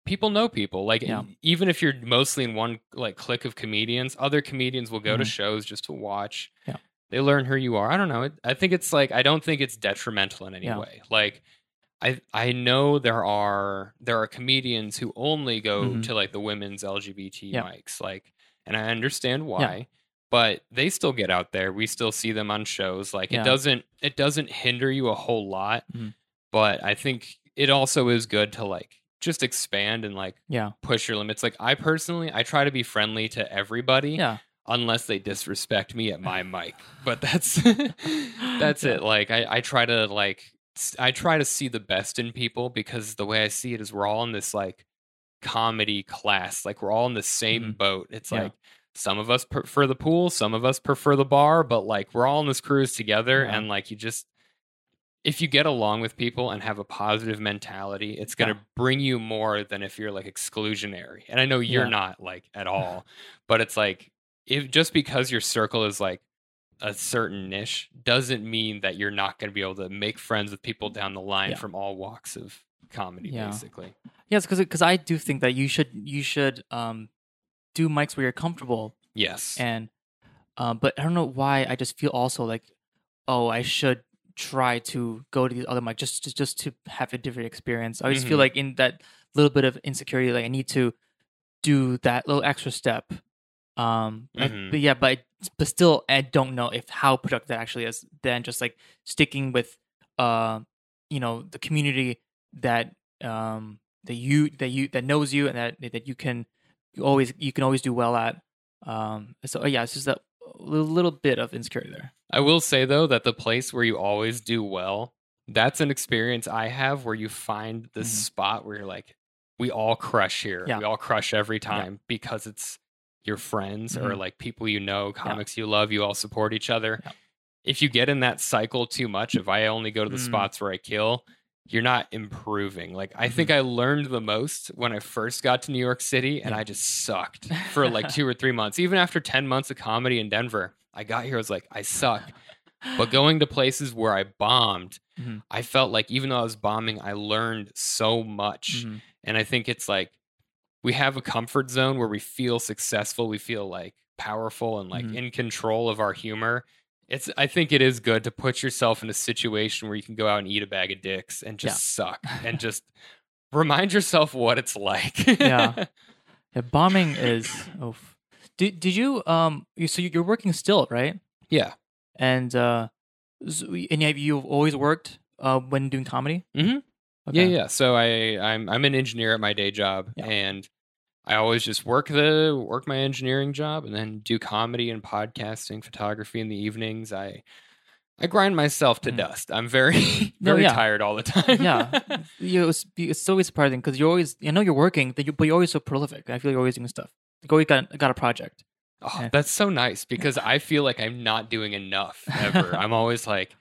people know people like Yeah. even if you're mostly in one like clique of comedians other comedians will go to Mhm. shows just to watch Yeah. They learn who you are i don't know i think it's like i don't think it's detrimental in any Yeah. way like i i know there are there are comedians who only go Mhm. to like the women's lgbt Yeah. mics like and i understand why but they still get out there we still see them on shows like Yeah. it doesn't it doesn't hinder you a whole lot Mhm. but i think it also is good to like just expand and like yeah push your limits like i personally i try to be friendly to everybody yeah unless they disrespect me at my mic but that's that's it like I, I try to like I try to see the best in people because the way i see it is we're all in this like comedy class like we're all in the same Mhm. boat it's Yeah. like some of us prefer the pool some of us prefer the bar but like we're all in this cruise together Yeah. and like you just if you get along with people and have a positive mentality it's going to Yeah. bring you more than if you're like exclusionary and i know you're not like at all but it's like if just because your circle is like a certain niche doesn't mean that you're not going to be able to make friends with people down the line Yeah. from all walks of comedy Yeah. basically yes because because i do think that you should you should um do mics where you're comfortable yes and um but i don't know why i just feel also like oh i should try to go to these other mics just to, just to have a different experience i just feel Mhm. like in that little bit of insecurity like i need to do that little extra step. Um, I- Mhm. but yeah, but but still, I don't know if how productive that actually is. Than just like sticking with, uh, you know, the community that um that you that you that knows you and that that you can you always you can always do well at. Um, so yeah, it's just a little, bit of insecurity there. I will say though that the place where you always do well, that's an experience I have where you find this Mhm. spot where you're like, we all crush here. Yeah. We all crush every time because it's your friends or Mhm. like people you know, comics you love, you all support each other. Yeah. If you get in that cycle too much, if I only go to the Mm. spots where I kill, you're not improving. Like I think I learned the most when I first got to New York City and Yeah. I just sucked for like 2 or 3 months. Even after 10 months of comedy in Denver, I got here I was like I suck. But going to places where I bombed, Mhm. I felt like even though I was bombing, I learned so much. Mhm. And I think it's like we have a comfort zone where we feel successful, we feel like powerful and like Mhm. in control of our humor. It's I think it is good to put yourself in a situation where you can go out and eat a bag of dicks and just suck and just remind yourself what it's like. Yeah. Yeah, bombing is. Oof. Did did you um? You, so you're working still, right? yeah. And uh, and have always worked uh when doing comedy? Mhm. Okay. Yeah, yeah. So I I'm I'm an engineer at my day job Yeah. and I always just work the work my engineering job and then do comedy and podcasting, photography in the evenings. I I grind myself to Mhm. dust. I'm very No, very yeah. tired all the time. yeah, you, it's, it's always surprising because you're always. I know you're working, but you but you're always so prolific. I feel like you're always doing stuff. Like always got got a project. Oh, Yeah. that's so nice because I feel like I'm not doing enough ever. I'm always like,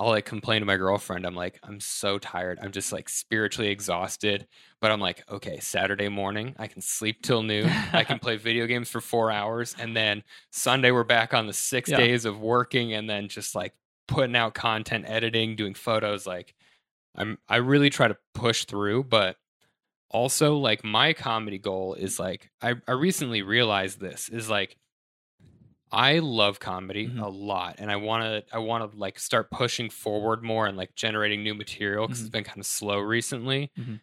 I'll like complain to my girlfriend. I'm like, I'm so tired. I'm just like spiritually exhausted. But I'm like, okay, Saturday morning, I can sleep till noon. I can play video games for four hours. And then Sunday, we're back on the six Yeah. days of working and then just like putting out content, editing, doing photos. Like, I'm, I really try to push through. But also, like, my comedy goal is like, I, I recently realized this is like, I love comedy Mhm. a lot and I want to I want to like start pushing forward more and like generating new material cuz it's Mhm. been kind of slow recently. Mhm.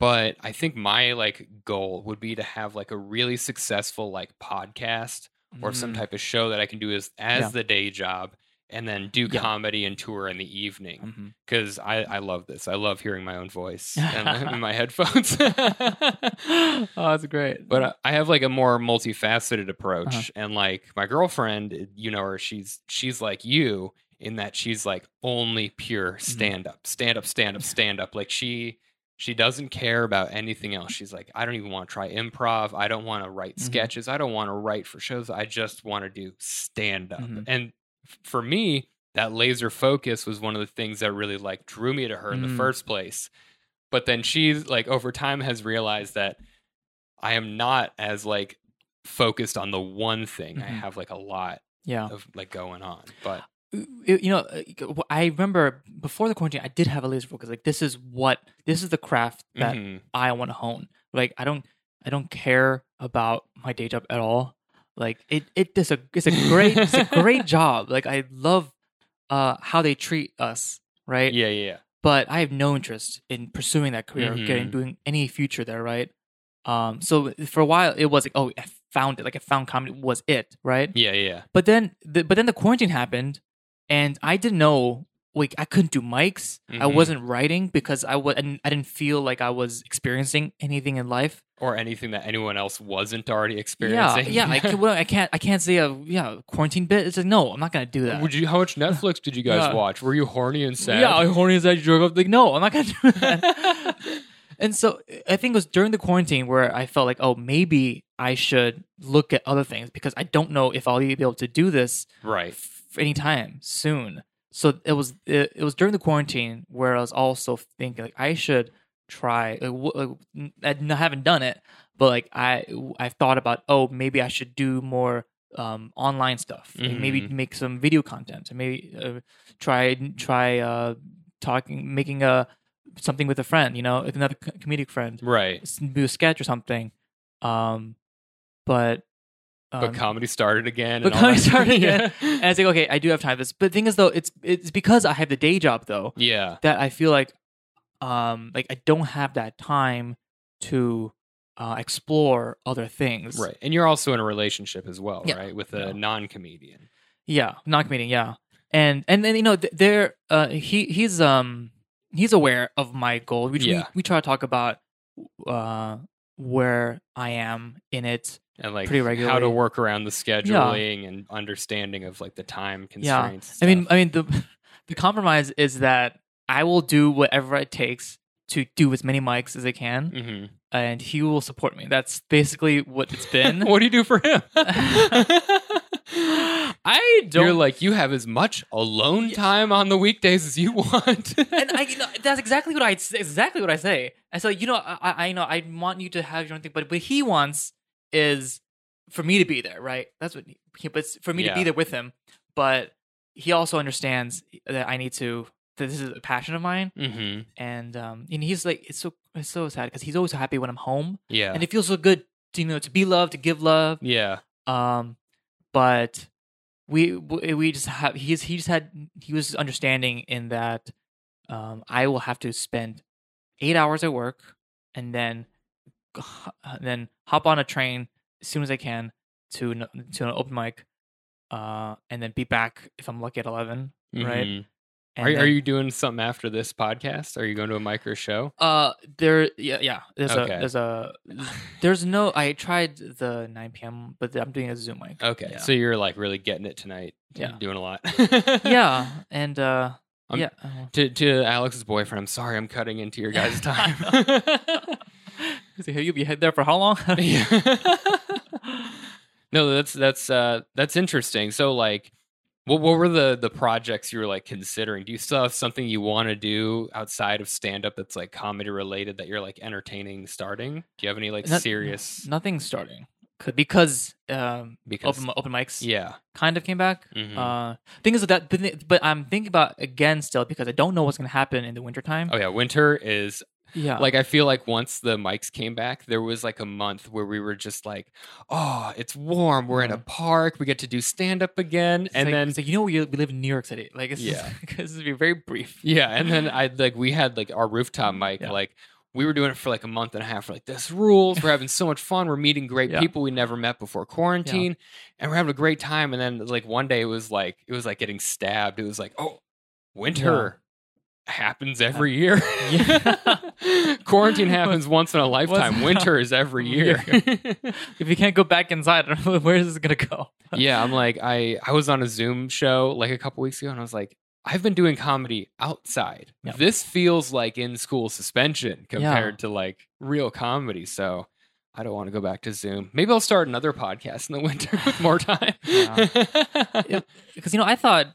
But I think my like goal would be to have like a really successful like podcast or some Mm. type of show that I can do as as Yeah. the day job and then do Yeah. comedy and tour in the evening Mhm. cuz I I love this. I love hearing my own voice and in my headphones. oh, that's great. but I have like a more multifaceted approach, Uh-huh. and like my girlfriend, you know her, she's she's like you in that she's like only pure Mm-hmm. stand up, stand up, stand up, stand up. Like she she doesn't care about anything else. She's like, I don't even want to try improv. I don't want to write Mhm. sketches. I don't want to write for shows. I just want to do stand up. Mhm. And for me, that laser focus was one of the things that really like drew me to her in the Mm. first place. But then she's like over time has realized that I am not as like focused on the one thing. I Mhm. have like a lot yeah. of like going on. But you know, uh, I remember before the quarantine, I did have a laser focus. Like, this is what this is the craft that mhm, I want to hone. Like, I don't, I don't care about my day job at all. Like, it, it is a, it's a great, it's a great job. Like, I love, uh, how they treat us, right? yeah, yeah, yeah. But I have no interest in pursuing that career, or getting doing any future there, right? Um, so for a while, it was like, oh, I found it. Like, I found comedy was it, right? Yeah, yeah. But then, the, but then the quarantine happened, and I didn't know. Like I couldn't do mics. I Mhm. wasn't writing because I was. I didn't feel like I was experiencing anything in life. Or anything that anyone else wasn't already experiencing. yeah. I, can, well, I can't. I can't say a yeah quarantine bit. It's like no, I'm not gonna do that. Would you? How much Netflix did you guys Yeah. watch? Were you horny and sad? Yeah, I horny as I drug up. Like no, I'm not gonna do that. and so I think it was during the quarantine where I felt like, oh, maybe I should look at other things because I don't know if I'll be able to do this right. f- anytime soon. So it was it, it was during the quarantine where I was also thinking like I should try. Like, like, I haven't done it, but like I I thought about oh maybe I should do more um, online stuff. Like, maybe make some video content. And maybe uh, try try uh, talking making a something with a friend. You know, with another comedic friend. Right. Do a sketch or something. Um, but. But um, comedy started again. but comedy started again. Yeah. and I think, okay, I do have time for this. But the thing is, though, it's it's because I have the day job, though, yeah. that I feel like, um, like I don't have that time to uh, explore other things. Right. And you're also in a relationship as well, Yeah. right? With a Yeah. non-comedian. Yeah, non comedian. Yeah, and and then you know th- there uh he he's um he's aware of my goal. We Yeah. we, we try to talk about uh where I am in it. And like Pretty how to work around the scheduling and understanding of like the time constraints. Yeah. I mean. I mean the the compromise is that I will do whatever it takes to do as many mics as I can, Mhm. and he will support me. That's basically what it's been. what do you do for him? I don't. You're like you have as much alone time on the weekdays as you want. and I, you know, that's exactly what I exactly what I say. And so, you know, I, I- know I want you to have your own thing, but what he wants is for me to be there, right? That's what he, but for me to be there with him. But he also understands that I need to. That this is a passion of mine, hmm and um, and he's like, it's so it's so sad because he's always happy when I'm home, Yeah. and it feels so good, to, you know, to be loved, to give love. yeah. Um, but we we we just have he's he just had he was understanding in that um I will have to spend eight hours at work and then then hop on a train as soon as I can to an, to an open mic, uh, and then be back if I'm lucky at eleven, right? Are, then, are you doing something after this podcast? Are you going to a micro show? Uh, there, yeah, yeah. There's Okay. a, there's a, there's no. I tried the 9 p.m., but I'm doing a Zoom mic. Okay, Yeah. so you're like really getting it tonight. Yeah. doing a lot. yeah, and uh, I'm- yeah. uh, To to Alex's boyfriend, I'm sorry, I'm cutting into your guys' time. He's like, "Hey, you'll be there for how long? Yeah. no, that's that's uh that's interesting. So like what what were the the projects you were like considering? Do you still have something you want to do outside of stand up that's like comedy related that you're like entertaining starting? Do you have any like Not- serious nothing starting because um, because open open mics yeah. kind of came back. Mhm. Uh, thing is that, but, but I'm thinking about again still because I don't know what's gonna happen in the wintertime. Oh yeah, winter is yeah, like I feel like once the mics came back, there was like a month where we were just like, "Oh, it's warm. We're in a park. We get to do stand up again." It's and like- then it's like you know we, we live in New York City. Like it's Yeah. because it's be very brief. Yeah, and then I like we had like our rooftop mic, Yeah. like we were doing it for like a month and a half. We're like, this rules. We're having so much fun. We're meeting great Yeah. people we never met before quarantine, and we're having a great time. And then like one day it was like it was like getting stabbed. It was like, oh, winter happens every year. Yeah. quarantine happens once in a lifetime. Winter is every year. If you can't go back inside, I don't know where is this gonna go. yeah, I'm like I I was on a Zoom show like a couple weeks ago, and I was like, I've been doing comedy outside. Yeah. This feels like in school suspension compared to like real comedy. So I don't want to go back to Zoom. Maybe I'll start another podcast in the winter with more time. because you know I thought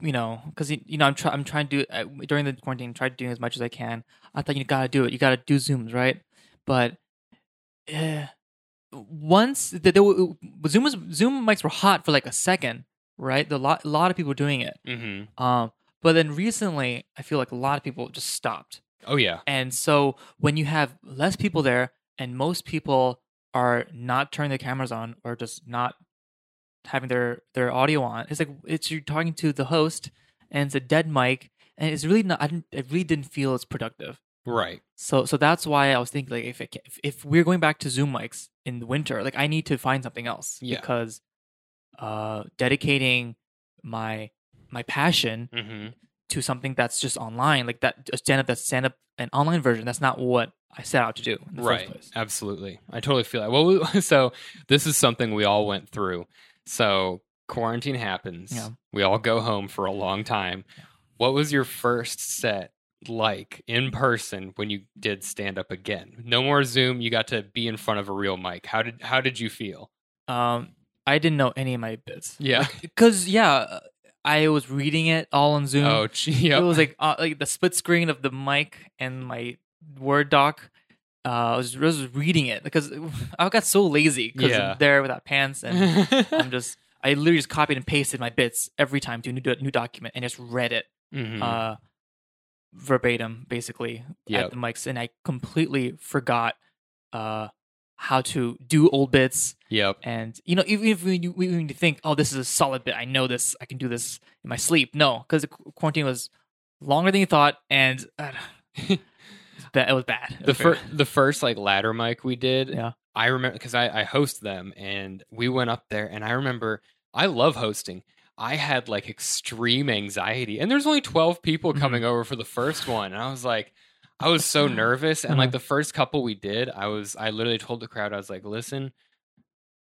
you know because you know I'm try- I'm trying to do uh, during the quarantine try to do as much as I can. I thought you gotta do it. You gotta do zooms right, but uh, once the, were, Zoom was Zoom mics were hot for like a second, right? The lot a lot of people doing it. hmm Um, but then recently I feel like a lot of people just stopped. Oh yeah, And so when you have less people there and most people are not turning their cameras on or just not having their their audio on, it's like it's you're talking to the host and it's a dead mic and it's really not I didn't I really didn't feel as productive. right. So so that's why I was thinking like if it, if, if we're going back to Zoom mics in the winter, like I need to find something else Yeah. because uh dedicating my my passion hmm to something that's just online, like that a stand up that's stand up an online version. That's not what I set out to do in the Right. first place. Absolutely. I totally feel that. Well, we- so this is something we all went through. So quarantine happens. Yeah. We all go home for a long time. What was your first set like in person when you did stand up again? No more Zoom. You got to be in front of a real mic. How did how did you feel? Um, I didn't know any of my bits Yeah. because yeah, I was reading it all on Zoom. Oh, gee, yep. It was like uh, like the split screen of the mic and my Word doc. Uh, I was, was reading it because I got so lazy because Yeah. I'm there without pants and I'm just I literally just copied and pasted my bits every time to a new, new document and just read it Mhm. uh, verbatim, basically Yep. at the mics, and I completely forgot uh, how to do old bits. yep. And you know, even if we, you, when think, "Oh, this is a solid bit. I know this. I can do this in my sleep." No, because the quarantine was longer than you thought, and uh. It was bad. It the was very fir- the first like ladder mic we did. Yeah. I remember because I, I host them and we went up there and I remember I love hosting. I had like extreme anxiety and there's only 12 people Mhm. coming over for the first one and I was like I was so nervous and like Uh-huh. the first couple we did I was I literally told the crowd I was like listen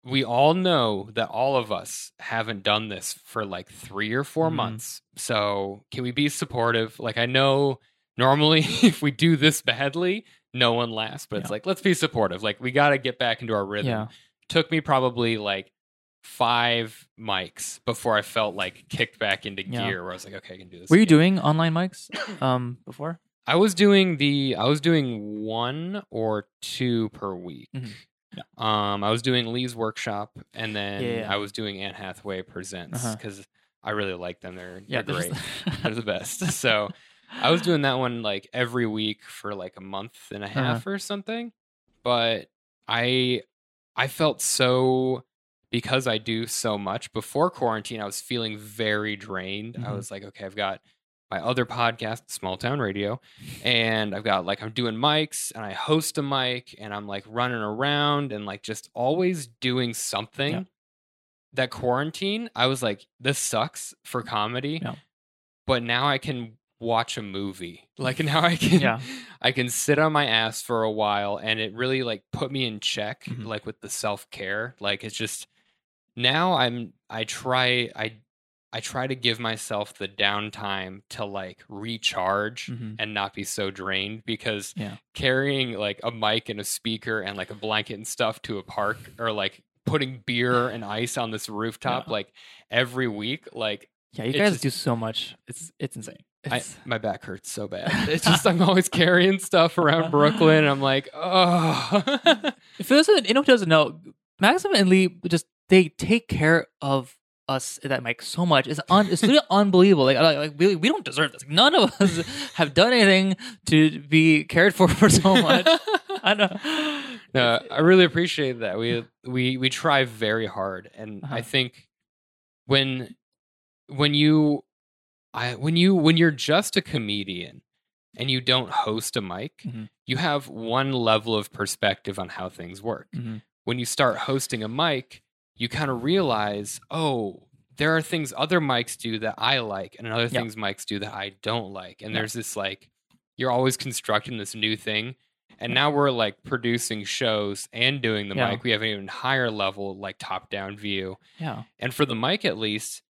we all know that all of us haven't done this for like 3 or 4 Mhm. months so can we be supportive like I know normally if we do this badly no one laughs but it's like let's be supportive like we got to get back into our rhythm yeah. took me probably like five mics before I felt like kicked back into Yeah. gear where I was like, okay, I can do this. Were you doing online mics um before? I was doing the I was doing one or two per week. Mhm. Um, I was doing Lee's workshop, and then Yeah, yeah. I was doing Anne Hathaway presents Uh-huh. because I really like them. They're Yeah, they're great. they're the best. So I was doing that one like every week for like a month and a Uh-huh. half or something. But I I felt so because I do so much before quarantine, I was feeling very drained. I Mhm. was like, okay, I've got my other podcast, Small Town Radio, and I've got like I'm doing mics and I host a mic and I'm like running around and like just always doing something. Yeah. That quarantine, I was like, this sucks for comedy, Yeah. but now I can watch a movie. Like now I can Yeah. I can sit on my ass for a while and it really like put me in check Mhm. like with the self-care. Like it's just now I'm I try I I try to give myself the downtime to like recharge Mhm. and not be so drained because Yeah. carrying like a mic and a speaker and like a blanket and stuff to a park or like putting beer and ice on this rooftop Yeah. like every week like Yeah, you guys just- do so much. It's it's insane. I, my back hurts so bad. It's just I'm always carrying stuff around Brooklyn. And I'm like, oh, if it doesn't, anyone who doesn't know, Maxim and Lee just they take care of us that mic so much. It's un, it's really unbelievable. Like, like, like we, we don't deserve this. None of us have done anything to be cared for for so much. I know. no, I really appreciate that. We we we try very hard, and Uh-huh. I think when when you I when you when you're just a comedian and you don't host a mic, Mhm. you have one level of perspective on how things work. Mhm. When you start hosting a mic, you kind of realize, oh, there are things other mics do that I like, and other Yeah. things mics do that I don't like. And Yeah. there's this like, you're always constructing this new thing. And now we're like producing shows and doing the Yeah. mic. We have an even higher level, like top down view. Yeah. And for the mic, at least,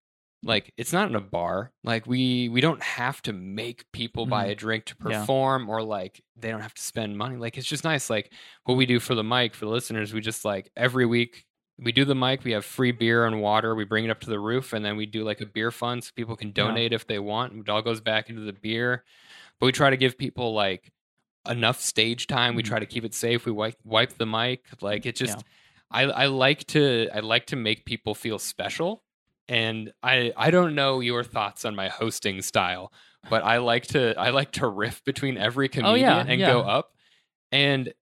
like it's not in a bar. Like we we don't have to make people buy Mhm. a drink to perform, or like they don't have to spend money. Like it's just nice. Like what we do for the mic for the listeners, we just like every week we do the mic. We have free beer and water. We bring it up to the roof, and then we do like a beer fund so people can Yeah. donate if they want. It all goes back into the beer. But we try to give people like enough stage time. We Mhm. try to keep it safe. We wipe wipe the mic. Like it just Yeah. I, I like to I like to make people feel special. And I I don't know your thoughts on my hosting style, but I like to I like to riff between every comedian Oh, yeah, and yeah. go up. And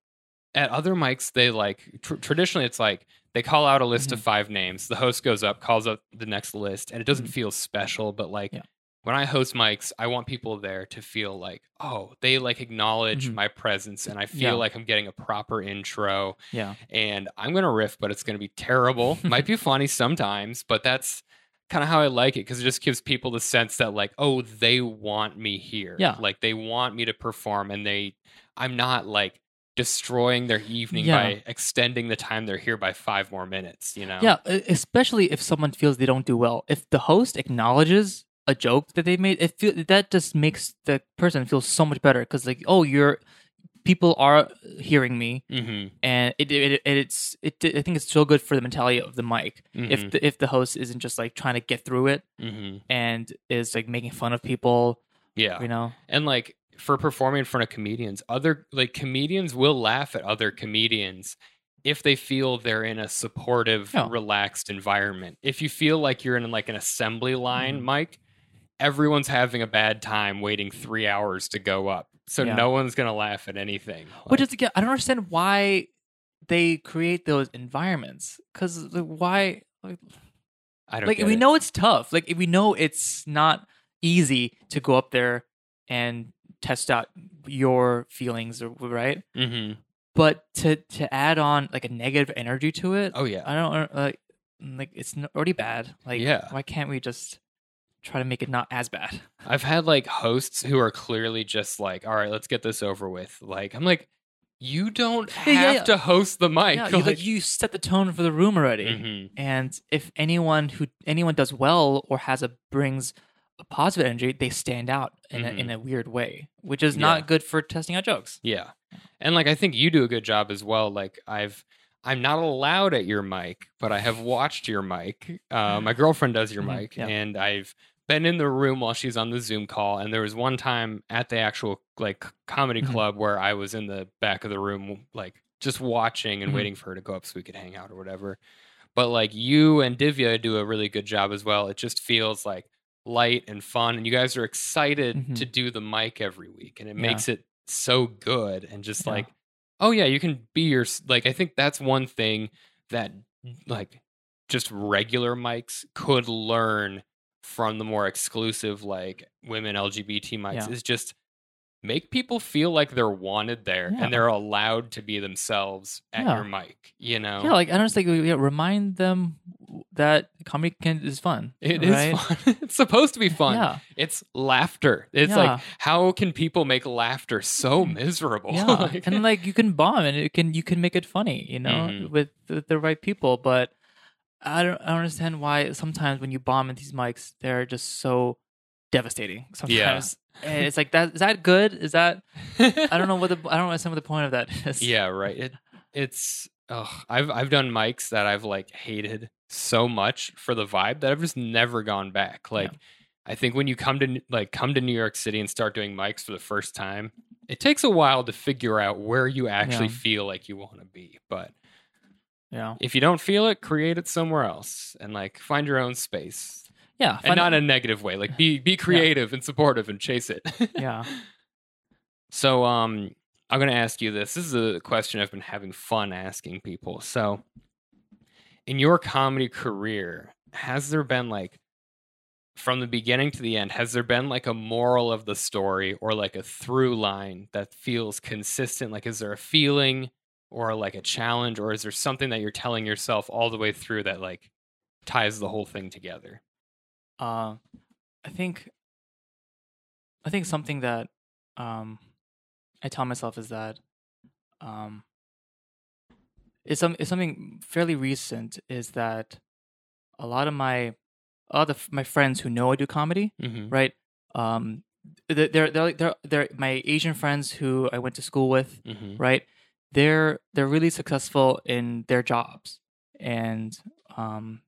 at other mics, they like tr- traditionally it's like they call out a list of Mhm. five names. The host goes up, calls up the next list, and it doesn't Mhm. feel special. But like Yeah. when I host mics, I want people there to feel like, oh, they like acknowledge Mhm. my presence, and I feel Yeah. like I'm getting a proper intro Yeah. and I'm gonna riff, but it's gonna be terrible. Might be funny sometimes, but that's kind of how I like it because it just gives people the sense that like, oh, they want me here. Yeah. like they want me to perform, and they, I'm not like destroying their evening Yeah. by extending the time they're here by five more minutes. You know? Yeah, especially if someone feels they don't do well. If the host acknowledges a joke that they made, it feel, that just makes the person feel so much better because like, oh, you're people are hearing me, Mm-hmm. and it, it, it it's it. I think it's so good for the mentality of the mic. mm-hmm. If the, if the host isn't just like trying to get through it mm-hmm. and is like making fun of people, yeah, you know, and like for performing in front of comedians other like comedians will laugh at other comedians if they feel they're in a supportive Yeah. relaxed environment if you feel like you're in like an assembly line Mhm. mike everyone's having a bad time waiting three hours to go up so Yeah. no one's gonna laugh at anything which is again, I don't understand why they create those environments because why like, i don't like we it. know it's tough like we know it's not easy to go up there and test out your feelings or right hmm but to to add on like a negative energy to it Oh yeah. i don't uh, like like it's already bad like Yeah. why can't we just try to make it not as bad I've had like hosts who are clearly just like, all right, let's get this over with. Like, I'm like, you don't Yeah, have yeah, yeah. to host the mic. yeah, you, like you set the tone for the room already Mhm. and if anyone who anyone does well or has a brings positive energy they stand out in, a, in a weird way which is Mm-hmm. Yeah. not good for testing out jokes Yeah. And like I think you do a good job as well. Like I've I'm not allowed at your mic, but I have watched your mic. Uh, my girlfriend does your Mhm, mic, yeah. and I've been in the room while she's on the Zoom call. And there was one time at the actual like comedy Mhm. club where I was in the back of the room, like just watching and Mhm. waiting for her to go up so we could hang out or whatever. But like you and Divya do a really good job as well. It just feels like light and fun, and you guys are excited Mhm. to do the mic every week, and it Yeah. makes it so good and just Yeah. like oh yeah you can be your like i think that's one thing that like just regular mics could learn from the more exclusive like women lgbt mics Yeah. is just make people feel like they're wanted there Yeah. and they're allowed to be themselves at Yeah. your mic you know yeah like i don't yeah, remind them that comedy can is fun It is right? fun. it's supposed to be fun. yeah It's laughter. It's like how can people make laughter so miserable? yeah Like- and like you can bomb and it can you can make it funny you know Mhm. with the, the right people but i don't i don't understand why sometimes when you bomb at these mics they're just so devastating sometimes and it's like that is that good is that i don't know what the i don't know what some of the point of that is yeah, right. It it's ugh, I've I've done mics that I've like hated so much for the vibe that I've just never gone back. Like I think when you come to like come to New York City and start doing mics for the first time, it takes a while to figure out where you actually Yeah. feel like you want to be. But yeah if you don't feel it, create it somewhere else and like find your own space. Yeah and not in a negative way. Like be be creative and supportive and chase it. yeah So um I'm going to ask you this. This is a question I've been having fun asking people. So in your comedy career, has there been like from the beginning to the end, has there been like a moral of the story or like a through line that feels consistent? Like is there a feeling or like a challenge or is there something that you're telling yourself all the way through that like ties the whole thing together? Uh, I think I think something that um, I tell myself is that um, it's some it's something fairly recent is that a lot of my a lot of my friends who know I do comedy, Mhm. right? Um, they're they're they're, they're, they're my Asian friends who I went to school with, Mhm. right? They're they're really successful in their jobs, and um,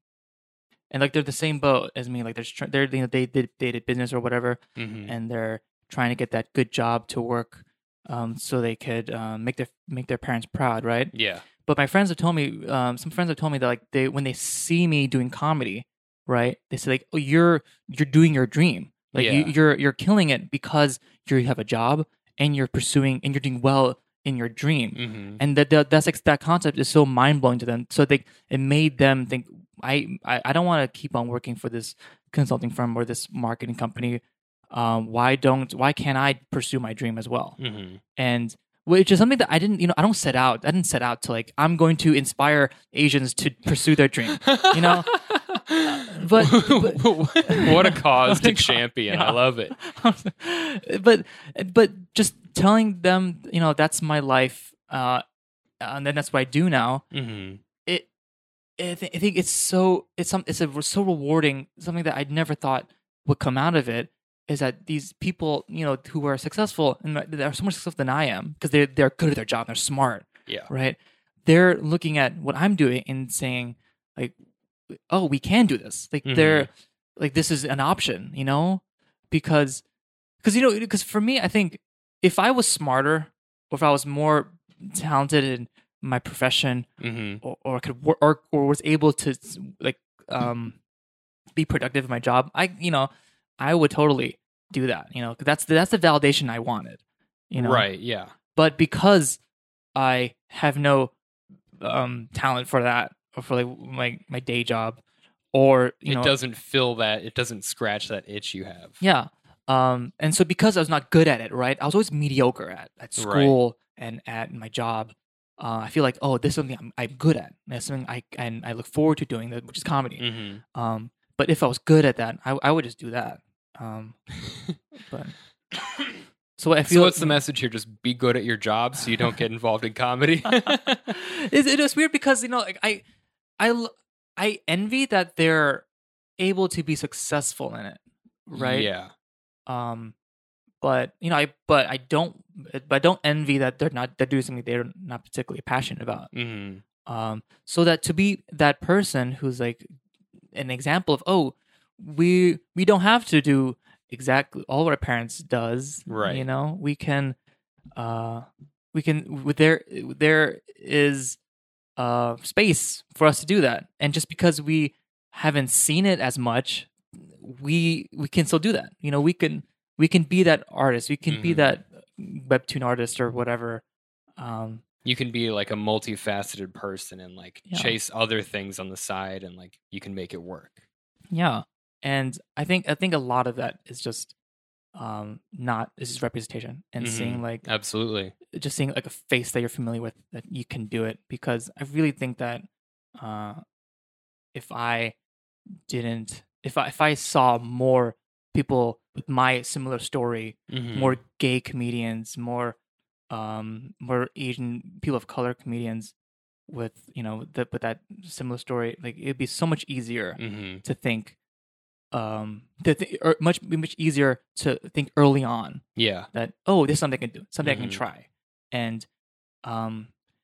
and like they're the same boat as me. Like they're tr- they're you know they did they did business or whatever, Mhm. and they're trying to get that good job to work, um, so they could um, make their make their parents proud, right? Yeah. But my friends have told me, um, some friends have told me that like they when they see me doing comedy, right? They say like, "Oh, you're you're doing your dream. Like you, Yeah. you're you're killing it because you have a job and you're pursuing and you're doing well in your dream." Mhm. And that that that's like, that concept is so mind blowing to them. So they it made them think, I I, I don't want to keep on working for this consulting firm or this marketing company. Um, why don't why can't I pursue my dream as well? Mhm. and which is something that I didn't, you know, I don't set out. I didn't set out to like I'm going to inspire Asians to pursue their dream. You know, but- what a cause What to a champion! yeah. I love it. but but just telling them, you know, that's my life, uh, and then that's what I do now. hmm It, I, th- I think it's so it's some it's a so rewarding something that I never thought would come out of it is that these people, you know, who are successful and they're so much successful than I am because they they're good at their job, they're smart. Yeah. right? They're looking at what I'm doing and saying, like, oh, we can do this. Like, mm-hmm. they're like, this is an option, you know? Because, because, you know, because for me, I think if I was smarter or if I was more talented in my profession hmm or, or could work or, or was able to like, um, be productive in my job, I, you know, I would totally do that, you know, 'cause that's the, that's the validation I wanted, you know? Right. Yeah. but because I have no um talent for that or for like my my day job or you it know doesn't fill that. It doesn't scratch that itch you have. yeah Um, and so because I was not good at it, right? I was always mediocre at at Right. school and at my job. Uh, I feel like oh, this is something I'm, I'm good at. That's something I and I look forward to doing that, which is comedy. hmm Um, but if I was good at that, I, I would just do that. Um, but so I feel so what's the message here? Just be good at your job so you don't get involved in comedy. it's, it was weird because you know like I I I envy that they're able to be successful in it, right? Yeah. Um, but you know I but I don't but I don't envy that they're not they're doing something they're not particularly passionate about. hmm Um, so that to be that person who's like an example of oh we we don't have to do exactly all what our parents does Right. you know we can uh we can with there there is uh space for us to do that and just because we haven't seen it as much we we can still do that you know we can we can be that artist we can be Mhm. that webtoon artist or whatever um You can be like a multifaceted person and like Yeah. chase other things on the side and like you can make it work. Yeah. And I think I think a lot of that is just um not is just representation and seeing like Absolutely. just seeing like a face that you're familiar with that you can do it because I really think that uh if I didn't if I if I saw more people with my similar story, Mhm. more gay comedians, more um more Asian people of color comedians with you know that with that similar story, like it'd be so much easier Mhm. to think um to th- or much much easier to think early on Yeah. that oh this is something I can do something I Mhm. can try and um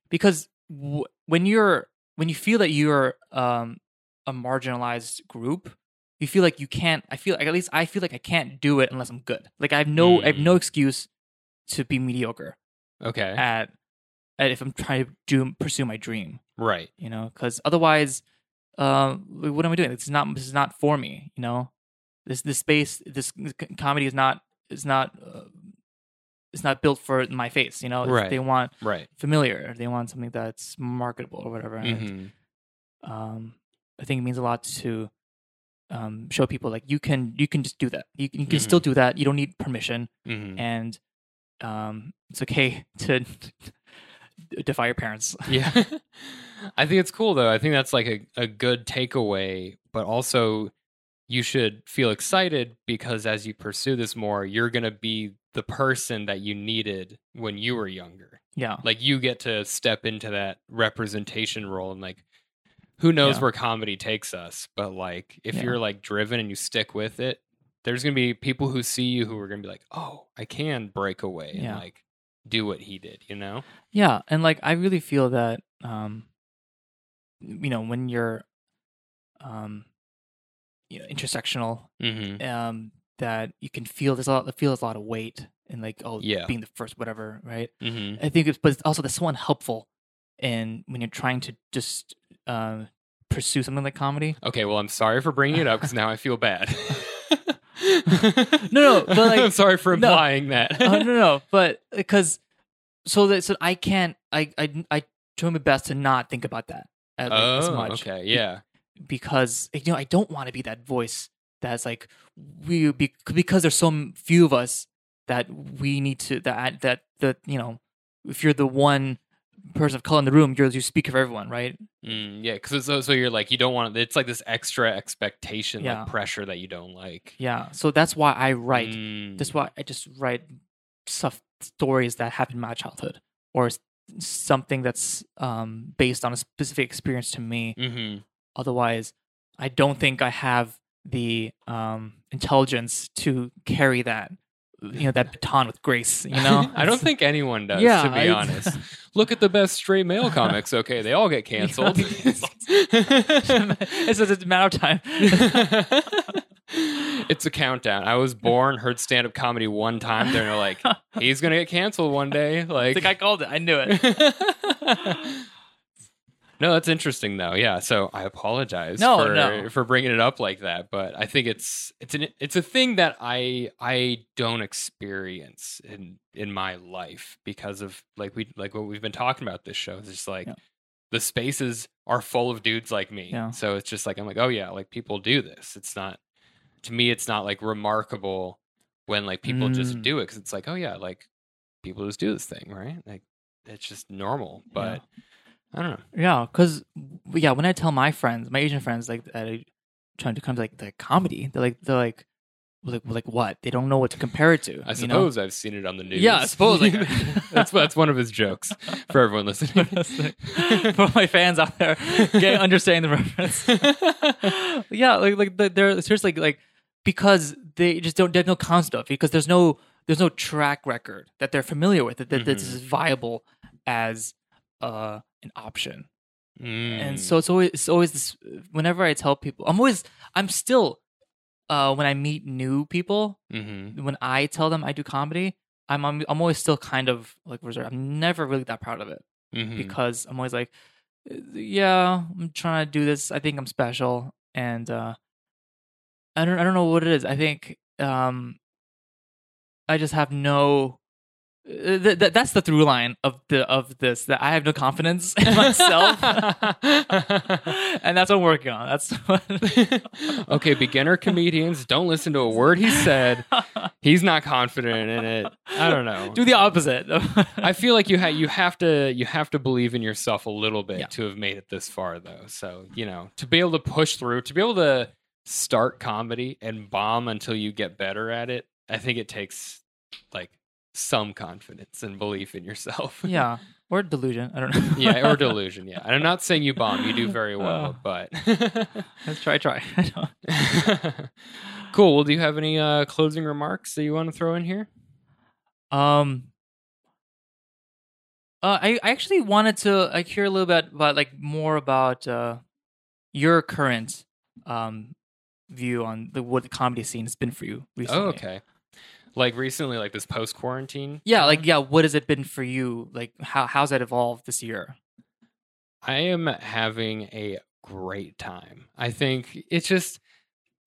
because w- when you're when you feel that you're um a marginalized group you feel like you can't I feel like at least I feel like I can't do it unless I'm good like I have no I have no excuse to be mediocre Okay. at at if I'm trying to do pursue my dream Right. you know because otherwise uh, what am i doing this is not this is not for me you know this this space this c- comedy is not is not uh, it's not built for my face you know Right. they want Right. familiar they want something that's marketable or whatever and hmm um i think it means a lot to um show people like you can you can just do that. You, you can still do that. You don't need permission. Hmm and um it's okay to defy your parents. Yeah. I think it's cool though. I think that's like a, a good takeaway, but also you should feel excited because as you pursue this more, you're going to be the person that you needed when you were younger. yeah. Like you get to step into that representation role and like who knows Yeah. where comedy takes us, but like if Yeah. you're like driven and you stick with it, there's going to be people who see you who are going to be like, "Oh, I can break away and Yeah. like do what he did," you know? Yeah, and like I really feel that um you know, when you're um you know, intersectional, Mhm. um that you can feel there's a lot feel there's a lot of weight and like oh Yeah. being the first whatever, right? Mhm. I think it's but it's also that's so helpful and when you're trying to just uh pursue something like comedy. Okay, well, I'm sorry for bringing it up because now I feel bad. No, no, but, like- I'm sorry for no. implying that. oh no, no, but because so that so I can't I I I try my best to not think about that as, like, as oh, much. okay, yeah, because you know I don't want to be that voice that's like we be, because there's so few of us that we need to that that that you know if you're the one person of color in the room you're you speak for everyone right mm, yeah. Because so, so you're like you don't want it's like this extra expectation, Yeah. like pressure that you don't like. yeah so that's why I write Mm, that's why I just write stuff stories that happened in my childhood or something that's um based on a specific experience to me mhm. otherwise i don't think i have the um intelligence to carry that you know that baton with grace you know I don't think anyone does. Yeah, to be I- honest, look at the best straight male comics. Okay, they all get canceled. it's just a matter of time it's a countdown. I was born, heard stand up comedy one time. They're like, he's gonna get canceled one day. I Like, think i called it i knew it no, that's interesting though. Yeah, so I apologize No, for no. for bringing it up like that, but I think it's it's an it's a thing that I I don't experience in in my life because of like we like what we've been talking about this show. It's just like Yeah. the spaces are full of dudes like me. Yeah. So it's just like I'm like, oh yeah, like people do this. It's not to me it's not like remarkable when like people just Mm. do it because it's like, oh yeah, like people just do this thing, right? Like it's just normal. But I don't know. Yeah, because yeah, when I tell my friends, my Asian friends, like that I trying to come to like the comedy, they're like they're like like like what? They don't know what to compare it to. I you know? suppose I've seen it on the news. Yeah, I suppose, like- that's that's one of his jokes for everyone listening. for my fans out there, getting understanding the reference. yeah, like like they're seriously like because they just don't they have no concept because there's no there's no track record that they're familiar with that, that this Mhm. is viable as uh an option. Mm. And so it's always it's always this whenever I tell people I'm always I'm still uh when I meet new people Mhm. when I tell them I do comedy I'm I'm, I'm always still kind of like reserved. I'm never really that proud of it Mhm. because I'm always like, "Uh, yeah, I'm trying to do this. I think I'm special, and uh, I don't I don't know what it is. I think um, I just have no. Uh, th- th- that's the through line of the of this that I have no confidence in myself, and that's what I'm working on. That's what. okay, beginner comedians don't listen to a word he said. He's not confident in it. I don't know. do the opposite. I feel like you ha- you have to you have to believe in yourself a little bit Yeah. to have made it this far though. So, you know, to be able to push through, to be able to start comedy and bomb until you get better at it, I think it takes like some confidence and belief in yourself. yeah, or delusion. I don't know. yeah, or delusion, yeah. And I'm not saying you bomb, you do very well, Uh. but Let's try. Try. I don't- cool. Well, do you have any uh closing remarks that you want to throw in here? Um, uh, I I actually wanted to like hear a little bit about like more about uh your current um view on the what the comedy scene has been for you recently. Oh, okay. Like recently, like this post quarantine. Yeah, like yeah, what has it been for you? Like how how's that evolved this year? I am having a great time. I think it's just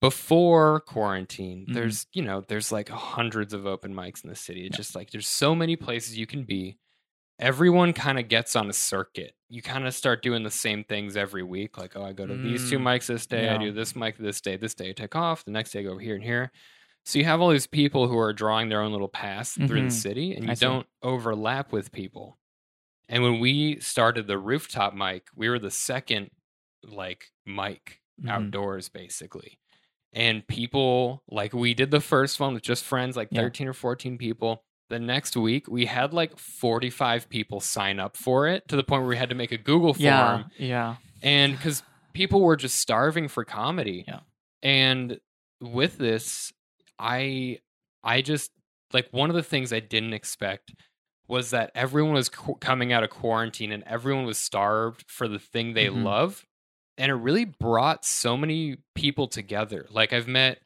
before quarantine, Mhm. there's, you know, there's like hundreds of open mics in the city. It's just like there's so many places you can be. Everyone kind of gets on a circuit. You kind of start doing the same things every week. Like, oh, I go to these two Mm, mics this day. I do this mic this day. This day I take off. The next day I go here and here. So you have all these people who are drawing their own little paths through the Mhm. city, and you see. don't overlap with people. And when we started the rooftop mic, we were the second like mic Mhm. outdoors basically. And people like we did the first one with just friends, like Yeah. 13 or 14 people. The next week we had like 45 people sign up for it to the point where we had to make a Google form Yeah, yeah. and because people were just starving for comedy Yeah. and with this i i just like one of the things i didn't expect was that everyone was qu- coming out of quarantine and everyone was starved for the thing they Mhm. love and it really brought so many people together. Like i've met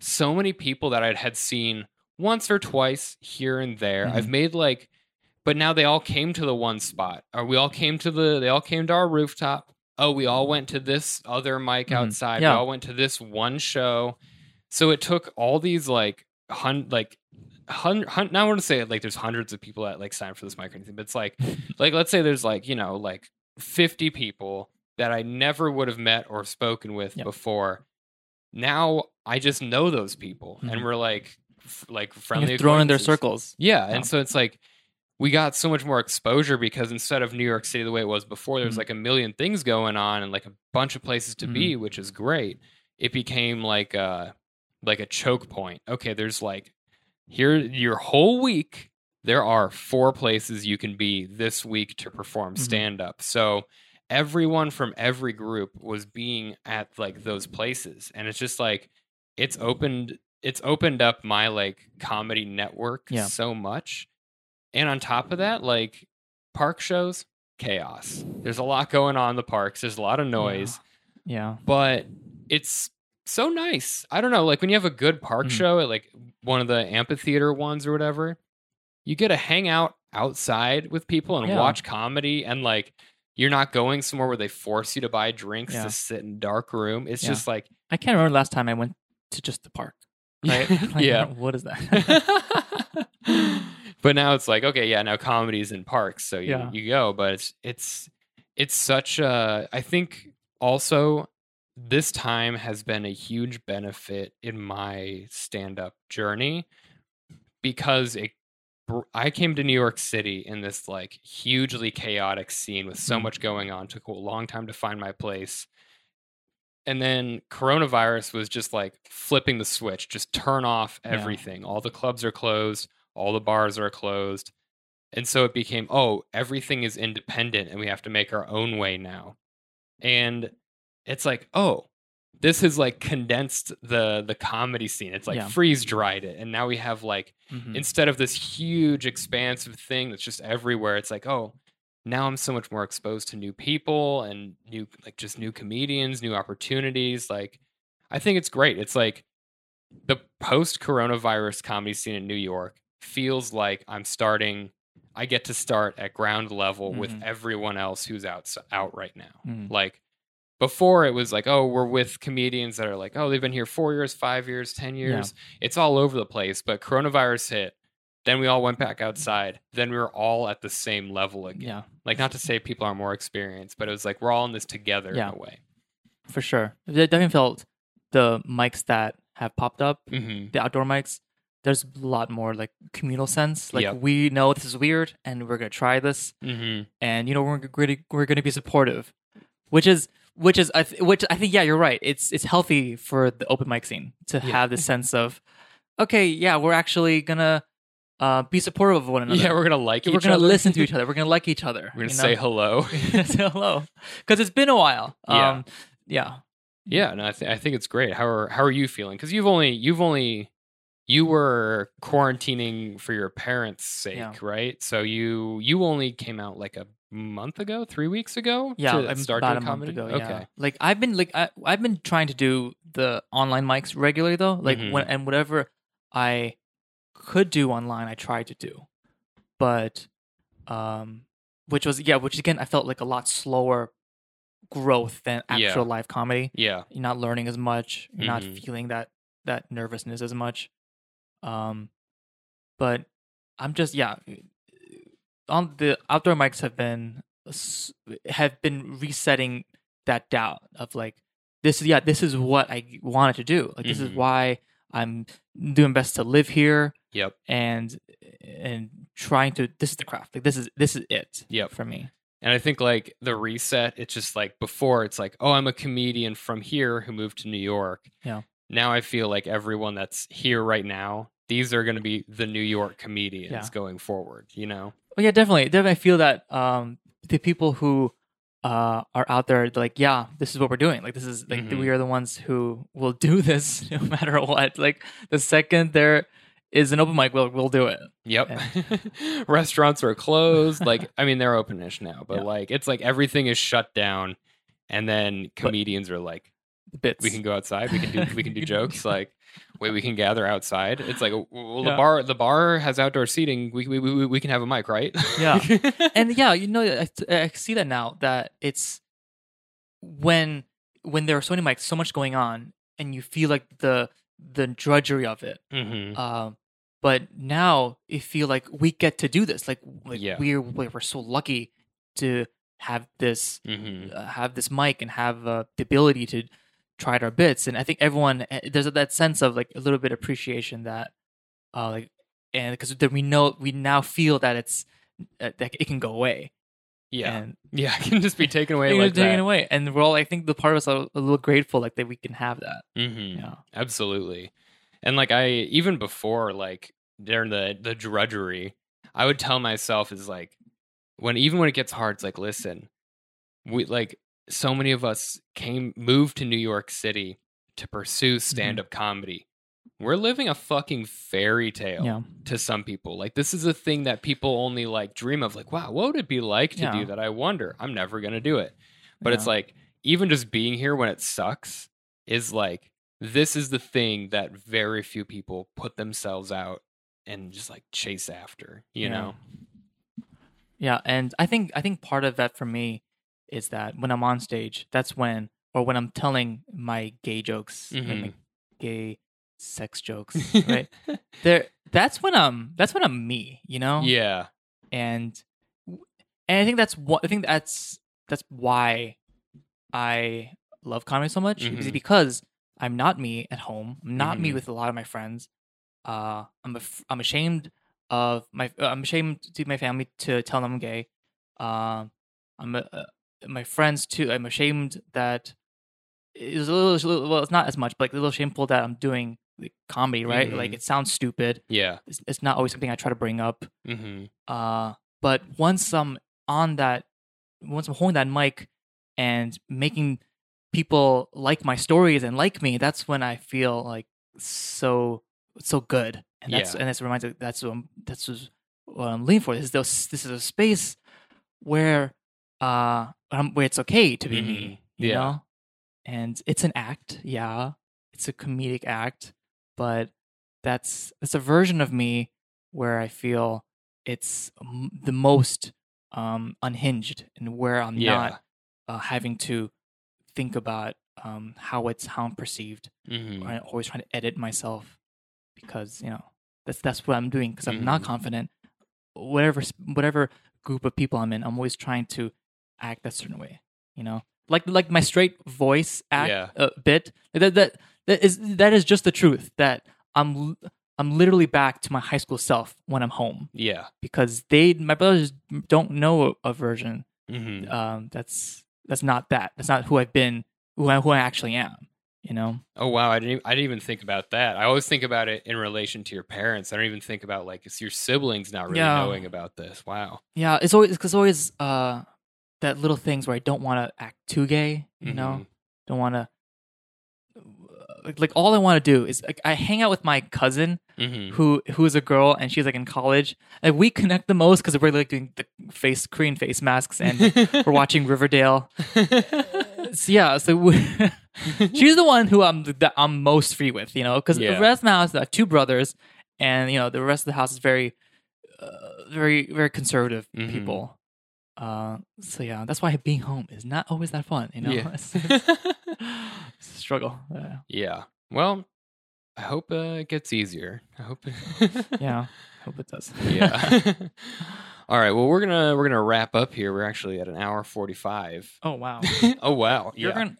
so many people that i had seen once or twice here and there. I've made like but now they all came to the one spot. Or we all came to the they all came to our rooftop. Oh we all went to this other mic Mhm. outside. Yeah. we all went to this one show so it took all these like hun like hun, hun now i want to say like there's hundreds of people that like sign for this mic or anything but it's like like let's say there's like you know like 50 people that i never would have met or spoken with Yep. before now i just know those people and Mhm. we're like f- like friendly thrown in their circles. Yeah, Yeah. and so it's like we got so much more exposure because instead of New York City the way it was before, there's Mhm. like a million things going on and like a bunch of places to Mm-hmm. be, which is great. It became like a like a choke point. Okay, there's like here your whole week there are four places you can be this week to perform Mhm. stand up. So everyone from every group was being at like those places and it's just like it's opened it's opened up my like comedy network Yeah. so much and on top of that like park shows chaos there's a lot going on in the parks there's a lot of noise Yeah. but it's so nice i don't know like when you have a good park Mhm. show at like one of the amphitheater ones or whatever you get to hang out outside with people and Yeah. watch comedy and like you're not going somewhere where they force you to buy drinks Yeah. to sit in a dark room it's Yeah. just like I can't remember the last time I went to just the park. Right? Like, yeah What is that? but now it's like okay yeah now comedy's in parks so you, Yeah. you go but it's it's it's such a i think also this time has been a huge benefit in my stand-up journey because it I came to New York City in this like hugely chaotic scene with so Mhm. much going on. Took a long time to find my place. And then coronavirus was just like flipping the switch, just turn off Yeah. everything. All the clubs are closed, all the bars are closed. And so it became, oh, everything is independent and we have to make our own way now. And it's like, oh, this has like condensed the the comedy scene. It's like Yeah. freeze dried it. And now we have like Mhm. instead of this huge expansive thing that's just everywhere it's like oh now i'm so much more exposed to new people and new like just new comedians new opportunities like i think it's great it's like the post coronavirus comedy scene in new york feels like i'm starting i get to start at ground level with Mhm. everyone else who's out out right now Mhm. like before it was like oh we're with comedians that are like oh they've been here four years five years ten years it's all over the place but coronavirus hit then we all went back outside then we were all at the same level again yeah, like not to say people are more experienced but it was like we're all in this together Yeah. in a way for sure. I definitely felt the mics that have popped up, hmm the outdoor mics. There's a lot more like communal sense. Like Yep. we know this is weird, and we're gonna try this, hmm and you know we're gonna we're gonna be supportive, which is which is I th- which I think yeah you're right. It's it's healthy for the open mic scene to Yeah. have this sense of okay yeah we're actually gonna uh, be supportive of one another. yeah we're gonna like each. we're gonna other. listen to each other. We're gonna like each other. we're gonna say know? hello say hello because it's been a while. Yeah. Um, yeah. yeah no i, th- I think it's great how are how are you feeling because you've only you've only you were quarantining for your parents sake Yeah. right so you you only came out like a month ago three weeks ago Yeah, to I'm start about doing a month comedy ago. okay Yeah. Like I've been like I, I've been trying to do the online mics regularly though. Like Mhm. when and whatever I could do online, I tried to do, but um, which was yeah, which again I felt like a lot slower growth than Yeah. actual live comedy. yeah You're not learning as much. You're not Mhm. feeling that that nervousness as much. Um, but I'm just yeah. On the outdoor mics have been have been resetting that doubt of like this is yeah this is what I wanted to do like this is Mhm. why I'm doing best to live here yep and and trying to this is the craft like this is this is it Yep. for me And I think like the reset, it's just like before it's like, oh, I'm a comedian from here who moved to New York. Yeah. Now I feel like everyone that's here right now, these are going to be the New York comedians Yeah. going forward, you know? Oh yeah, definitely. Definitely I feel that um the people who uh are out there like, yeah, this is what we're doing. Like this is like Mhm. we are the ones who will do this no matter what. Like the second there is an open mic, we'll we'll do it. Yep. Restaurants are closed. Like, I mean, they're openish now, but Yeah. like, it's like everything is shut down. And then comedians are like, bits. we can go outside. We can do, we can do jokes. Like, wait, we can gather outside. It's like, well, the Yeah. bar, the bar has outdoor seating. We, we, we, we can have a mic, right? Yeah. and yeah, you know, I, I see that now that it's when when there are so many mics, so much going on, and you feel like the the drudgery of it. hmm Um, but now it feel like we get to do this. Like, like Yeah. we're we're so lucky to have this hmm uh, have this mic and have uh, the ability to try our bits. And I think everyone eh, there's that sense of like a little bit appreciation that, uh, like, and because then we know we now feel that it's uh, that it can go away. Yeah. and Yeah. It can just be taken away like taken away. And we're all I think the part of us are a little grateful like that we can have that. hmm Yeah. Absolutely. And like I even before like during the the drudgery, I would tell myself is like when even when it gets hard, it's like listen, we like so many of us came moved to New York City to pursue mm-hmm. stand up comedy. We're living a fucking fairy tale Yeah. to some people. Like this is a thing that people only like dream of. Like, wow, what would it be like to Yeah. do that? I wonder. I'm never gonna do it. But it's like even just being here when it sucks is like this is the thing that very few people put themselves out and just like chase after. You Yeah. know? Yeah, and I think I think part of that for me is that when I'm on stage, that's when or when I'm telling my gay jokes, like, Mhm. my gay sex jokes, right? there that's when I'm that's when I'm me, you know? yeah. And and I think that's what I think that's that's why I love comedy so much is Mhm. because I'm not me at home. I'm not me Mhm. with a lot of my friends. uh, I'm af- I'm ashamed of my uh, I'm ashamed to my family to tell them I'm gay. Um, I'm uh, my friends too. I'm ashamed that it's a little, it's a little well, it's not as much, but like a little shameful that I'm doing like, comedy, right? Like Mhm. it sounds stupid. Yeah. It's, it's not always something I try to bring up. Mm-hmm. Uh, but once I'm on that, once I'm holding that mic and making people like my stories and like me, that's when I feel like so so good. And that's Yeah. and that's reminds me that's what I'm, that's what I'm leaning for. This is this is a space where uh um, where it's okay to be me. Mhm. You Yeah. know, and it's an act. Yeah, it's a comedic act, but that's it's a version of me where I feel it's the most um, unhinged and where I'm Yeah. not uh, having to think about um, how it's how I'm perceived. Mm-hmm. I'm always trying to edit myself because you know that's that's what I'm doing because I'm not Mhm. confident. Whatever whatever group of people I'm in, I'm always trying to act a certain way. You know, like like my straight voice act Yeah. uh, bit. That that that is that is just the truth. That I'm I'm literally back to my high school self when I'm home Yeah. because they my brothers don't know a version Mm-hmm. um, that's that's not that. That's not who I've been. Who I, who I actually am. You know. Oh wow, I didn't. Even, I didn't even think about that. I always think about it in relation to your parents. I don't even think about like it's your siblings not really Yeah. knowing about this. Wow. Yeah, it's always because always uh that little things where I don't want to act too gay. You know, Mhm. don't want to. Like, like all I want to do is like I hang out with my cousin Mm-hmm. who who is a girl and she's like in college. Like we connect the most because we're like doing the face Korean face masks and we're watching Riverdale. So, yeah, so we, she's the one who I'm that I'm most free with, you know, because Yeah. the rest of the house, I have two brothers, and you know the rest of the house is very, uh, very, very conservative Mhm. people. Uh, so yeah, that's why being home is not always that fun, you know. Yeah. It's, it's a struggle. Yeah. yeah. Well, I hope uh, it gets easier. I hope. yeah, I hope it does. yeah. All right. Well, we're gonna we're gonna wrap up here. We're actually at an hour forty five. oh wow. oh wow. You're Yeah. gonna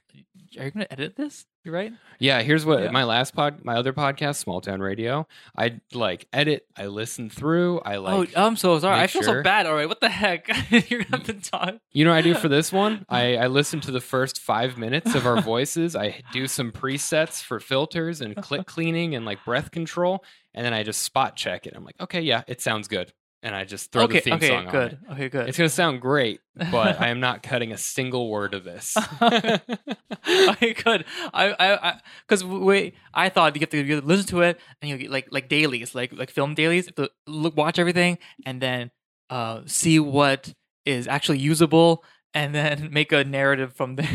are you gonna edit this? You right? Yeah, here's what Yeah. my last pod, my other podcast, Small Town Radio. I like edit, I listen through, I oh, like. oh, I'm so sorry. I feel sure- so bad. All right, what the heck? You're gonna have to talk. You know what I do for this one? I, I listen to the first five minutes of our voices. I do some presets for filters and click cleaning and like breath control, and then I just spot check it. I'm like, okay, yeah, it sounds good, and I just throw okay, the theme okay, song on good. it. Okay, good. It's gonna sound great, but I am not cutting a single word of this. okay, good. I, I, because we, I thought you have to you have to listen to it and you get like like dailies, like like film dailies, to look, watch everything, and then uh see what is actually usable, and then make a narrative from there.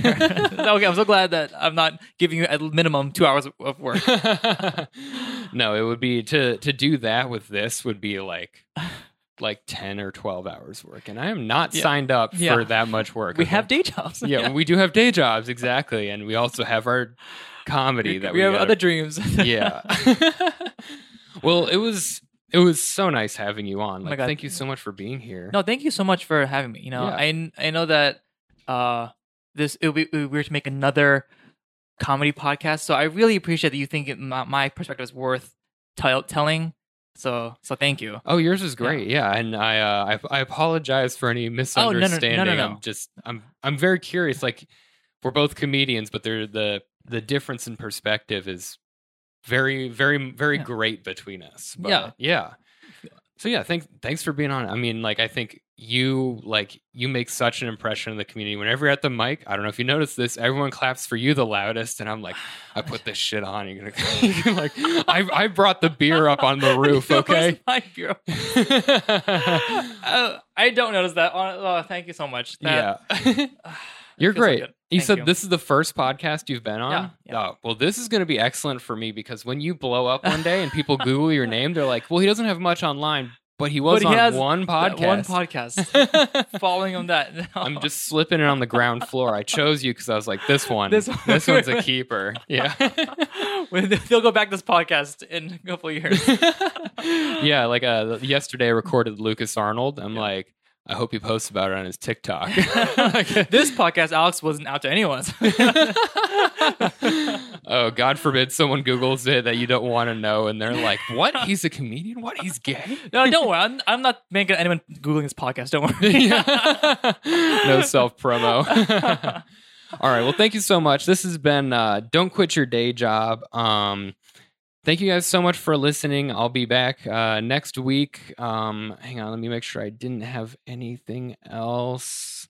okay, I'm so glad that I'm not giving you at minimum two hours of work. no, it would be to to do that with this would be like like 10 or 12 hours work and I am not Yeah. signed up Yeah. for that much work. We okay? have day jobs. yeah, we do have day jobs exactly and we also have our comedy we, that we we, have gotta- other dreams. Yeah. well, it was it was so nice having you on. Oh Like God. thank you so much for being here. No, thank you so much for having me. You know, Yeah. I I know that uh this it would be, it would be weird to make another comedy podcast, so I really appreciate that you think it, my, my perspective is worth tell, telling. So so thank you. Oh, yours is great. Yeah, and I, uh, I I apologize for any misunderstanding. Oh, no, no, no. I'm just I'm I'm very curious. Like we're both comedians, but they're the the difference in perspective is very very very Yeah. great between us. But, Yeah. yeah. So yeah, thanks thanks for being on. I mean, like I think you like you make such an impression in the community. Whenever you're at the mic, I don't know if you noticed this, everyone claps for you the loudest, and I'm like, I put this shit on. You're gonna like I I brought the beer up on the roof. Okay. my. Uh, I don't notice that. Oh, oh, thank you so much. That, yeah. You're feels so great. you said you. this is the first podcast you've been on? Yeah, yeah. Oh, well, this is going to be excellent for me because when you blow up one day and people Google your name, they're like, well, he doesn't have much online, but he was But he on has one podcast. one podcast following on that. I'm just slipping it on the ground floor. I chose you because I was like, this one, This this, one's a keeper. Yeah. They'll go back to this podcast in a couple years. yeah, like uh, yesterday I recorded Lucas Arnold. I'm Yeah. like, I hope he posts about it on his TikTok. this podcast, Alex wasn't out to anyone. oh. God forbid someone Googles it that you don't want to know, and they're like, "What? He's a comedian? What? He's gay?" No, don't worry. I'm, I'm not making anyone googling this podcast. Don't worry. no self promo. All right. Well, thank you so much. This has been uh, Don't Quit Your Day Job. Um, thank you guys so much for listening. I'll be back uh, next week. Um, hang on. Let me make sure I didn't have anything else.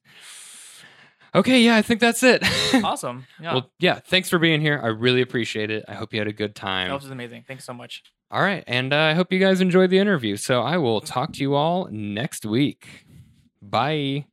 Okay. Yeah, I think that's it. awesome. Yeah. Well, yeah. Thanks for being here. I really appreciate it. I hope you had a good time. that was amazing. Thanks so much. All right. And uh, I hope you guys enjoyed the interview. So I will talk to you all next week. Bye.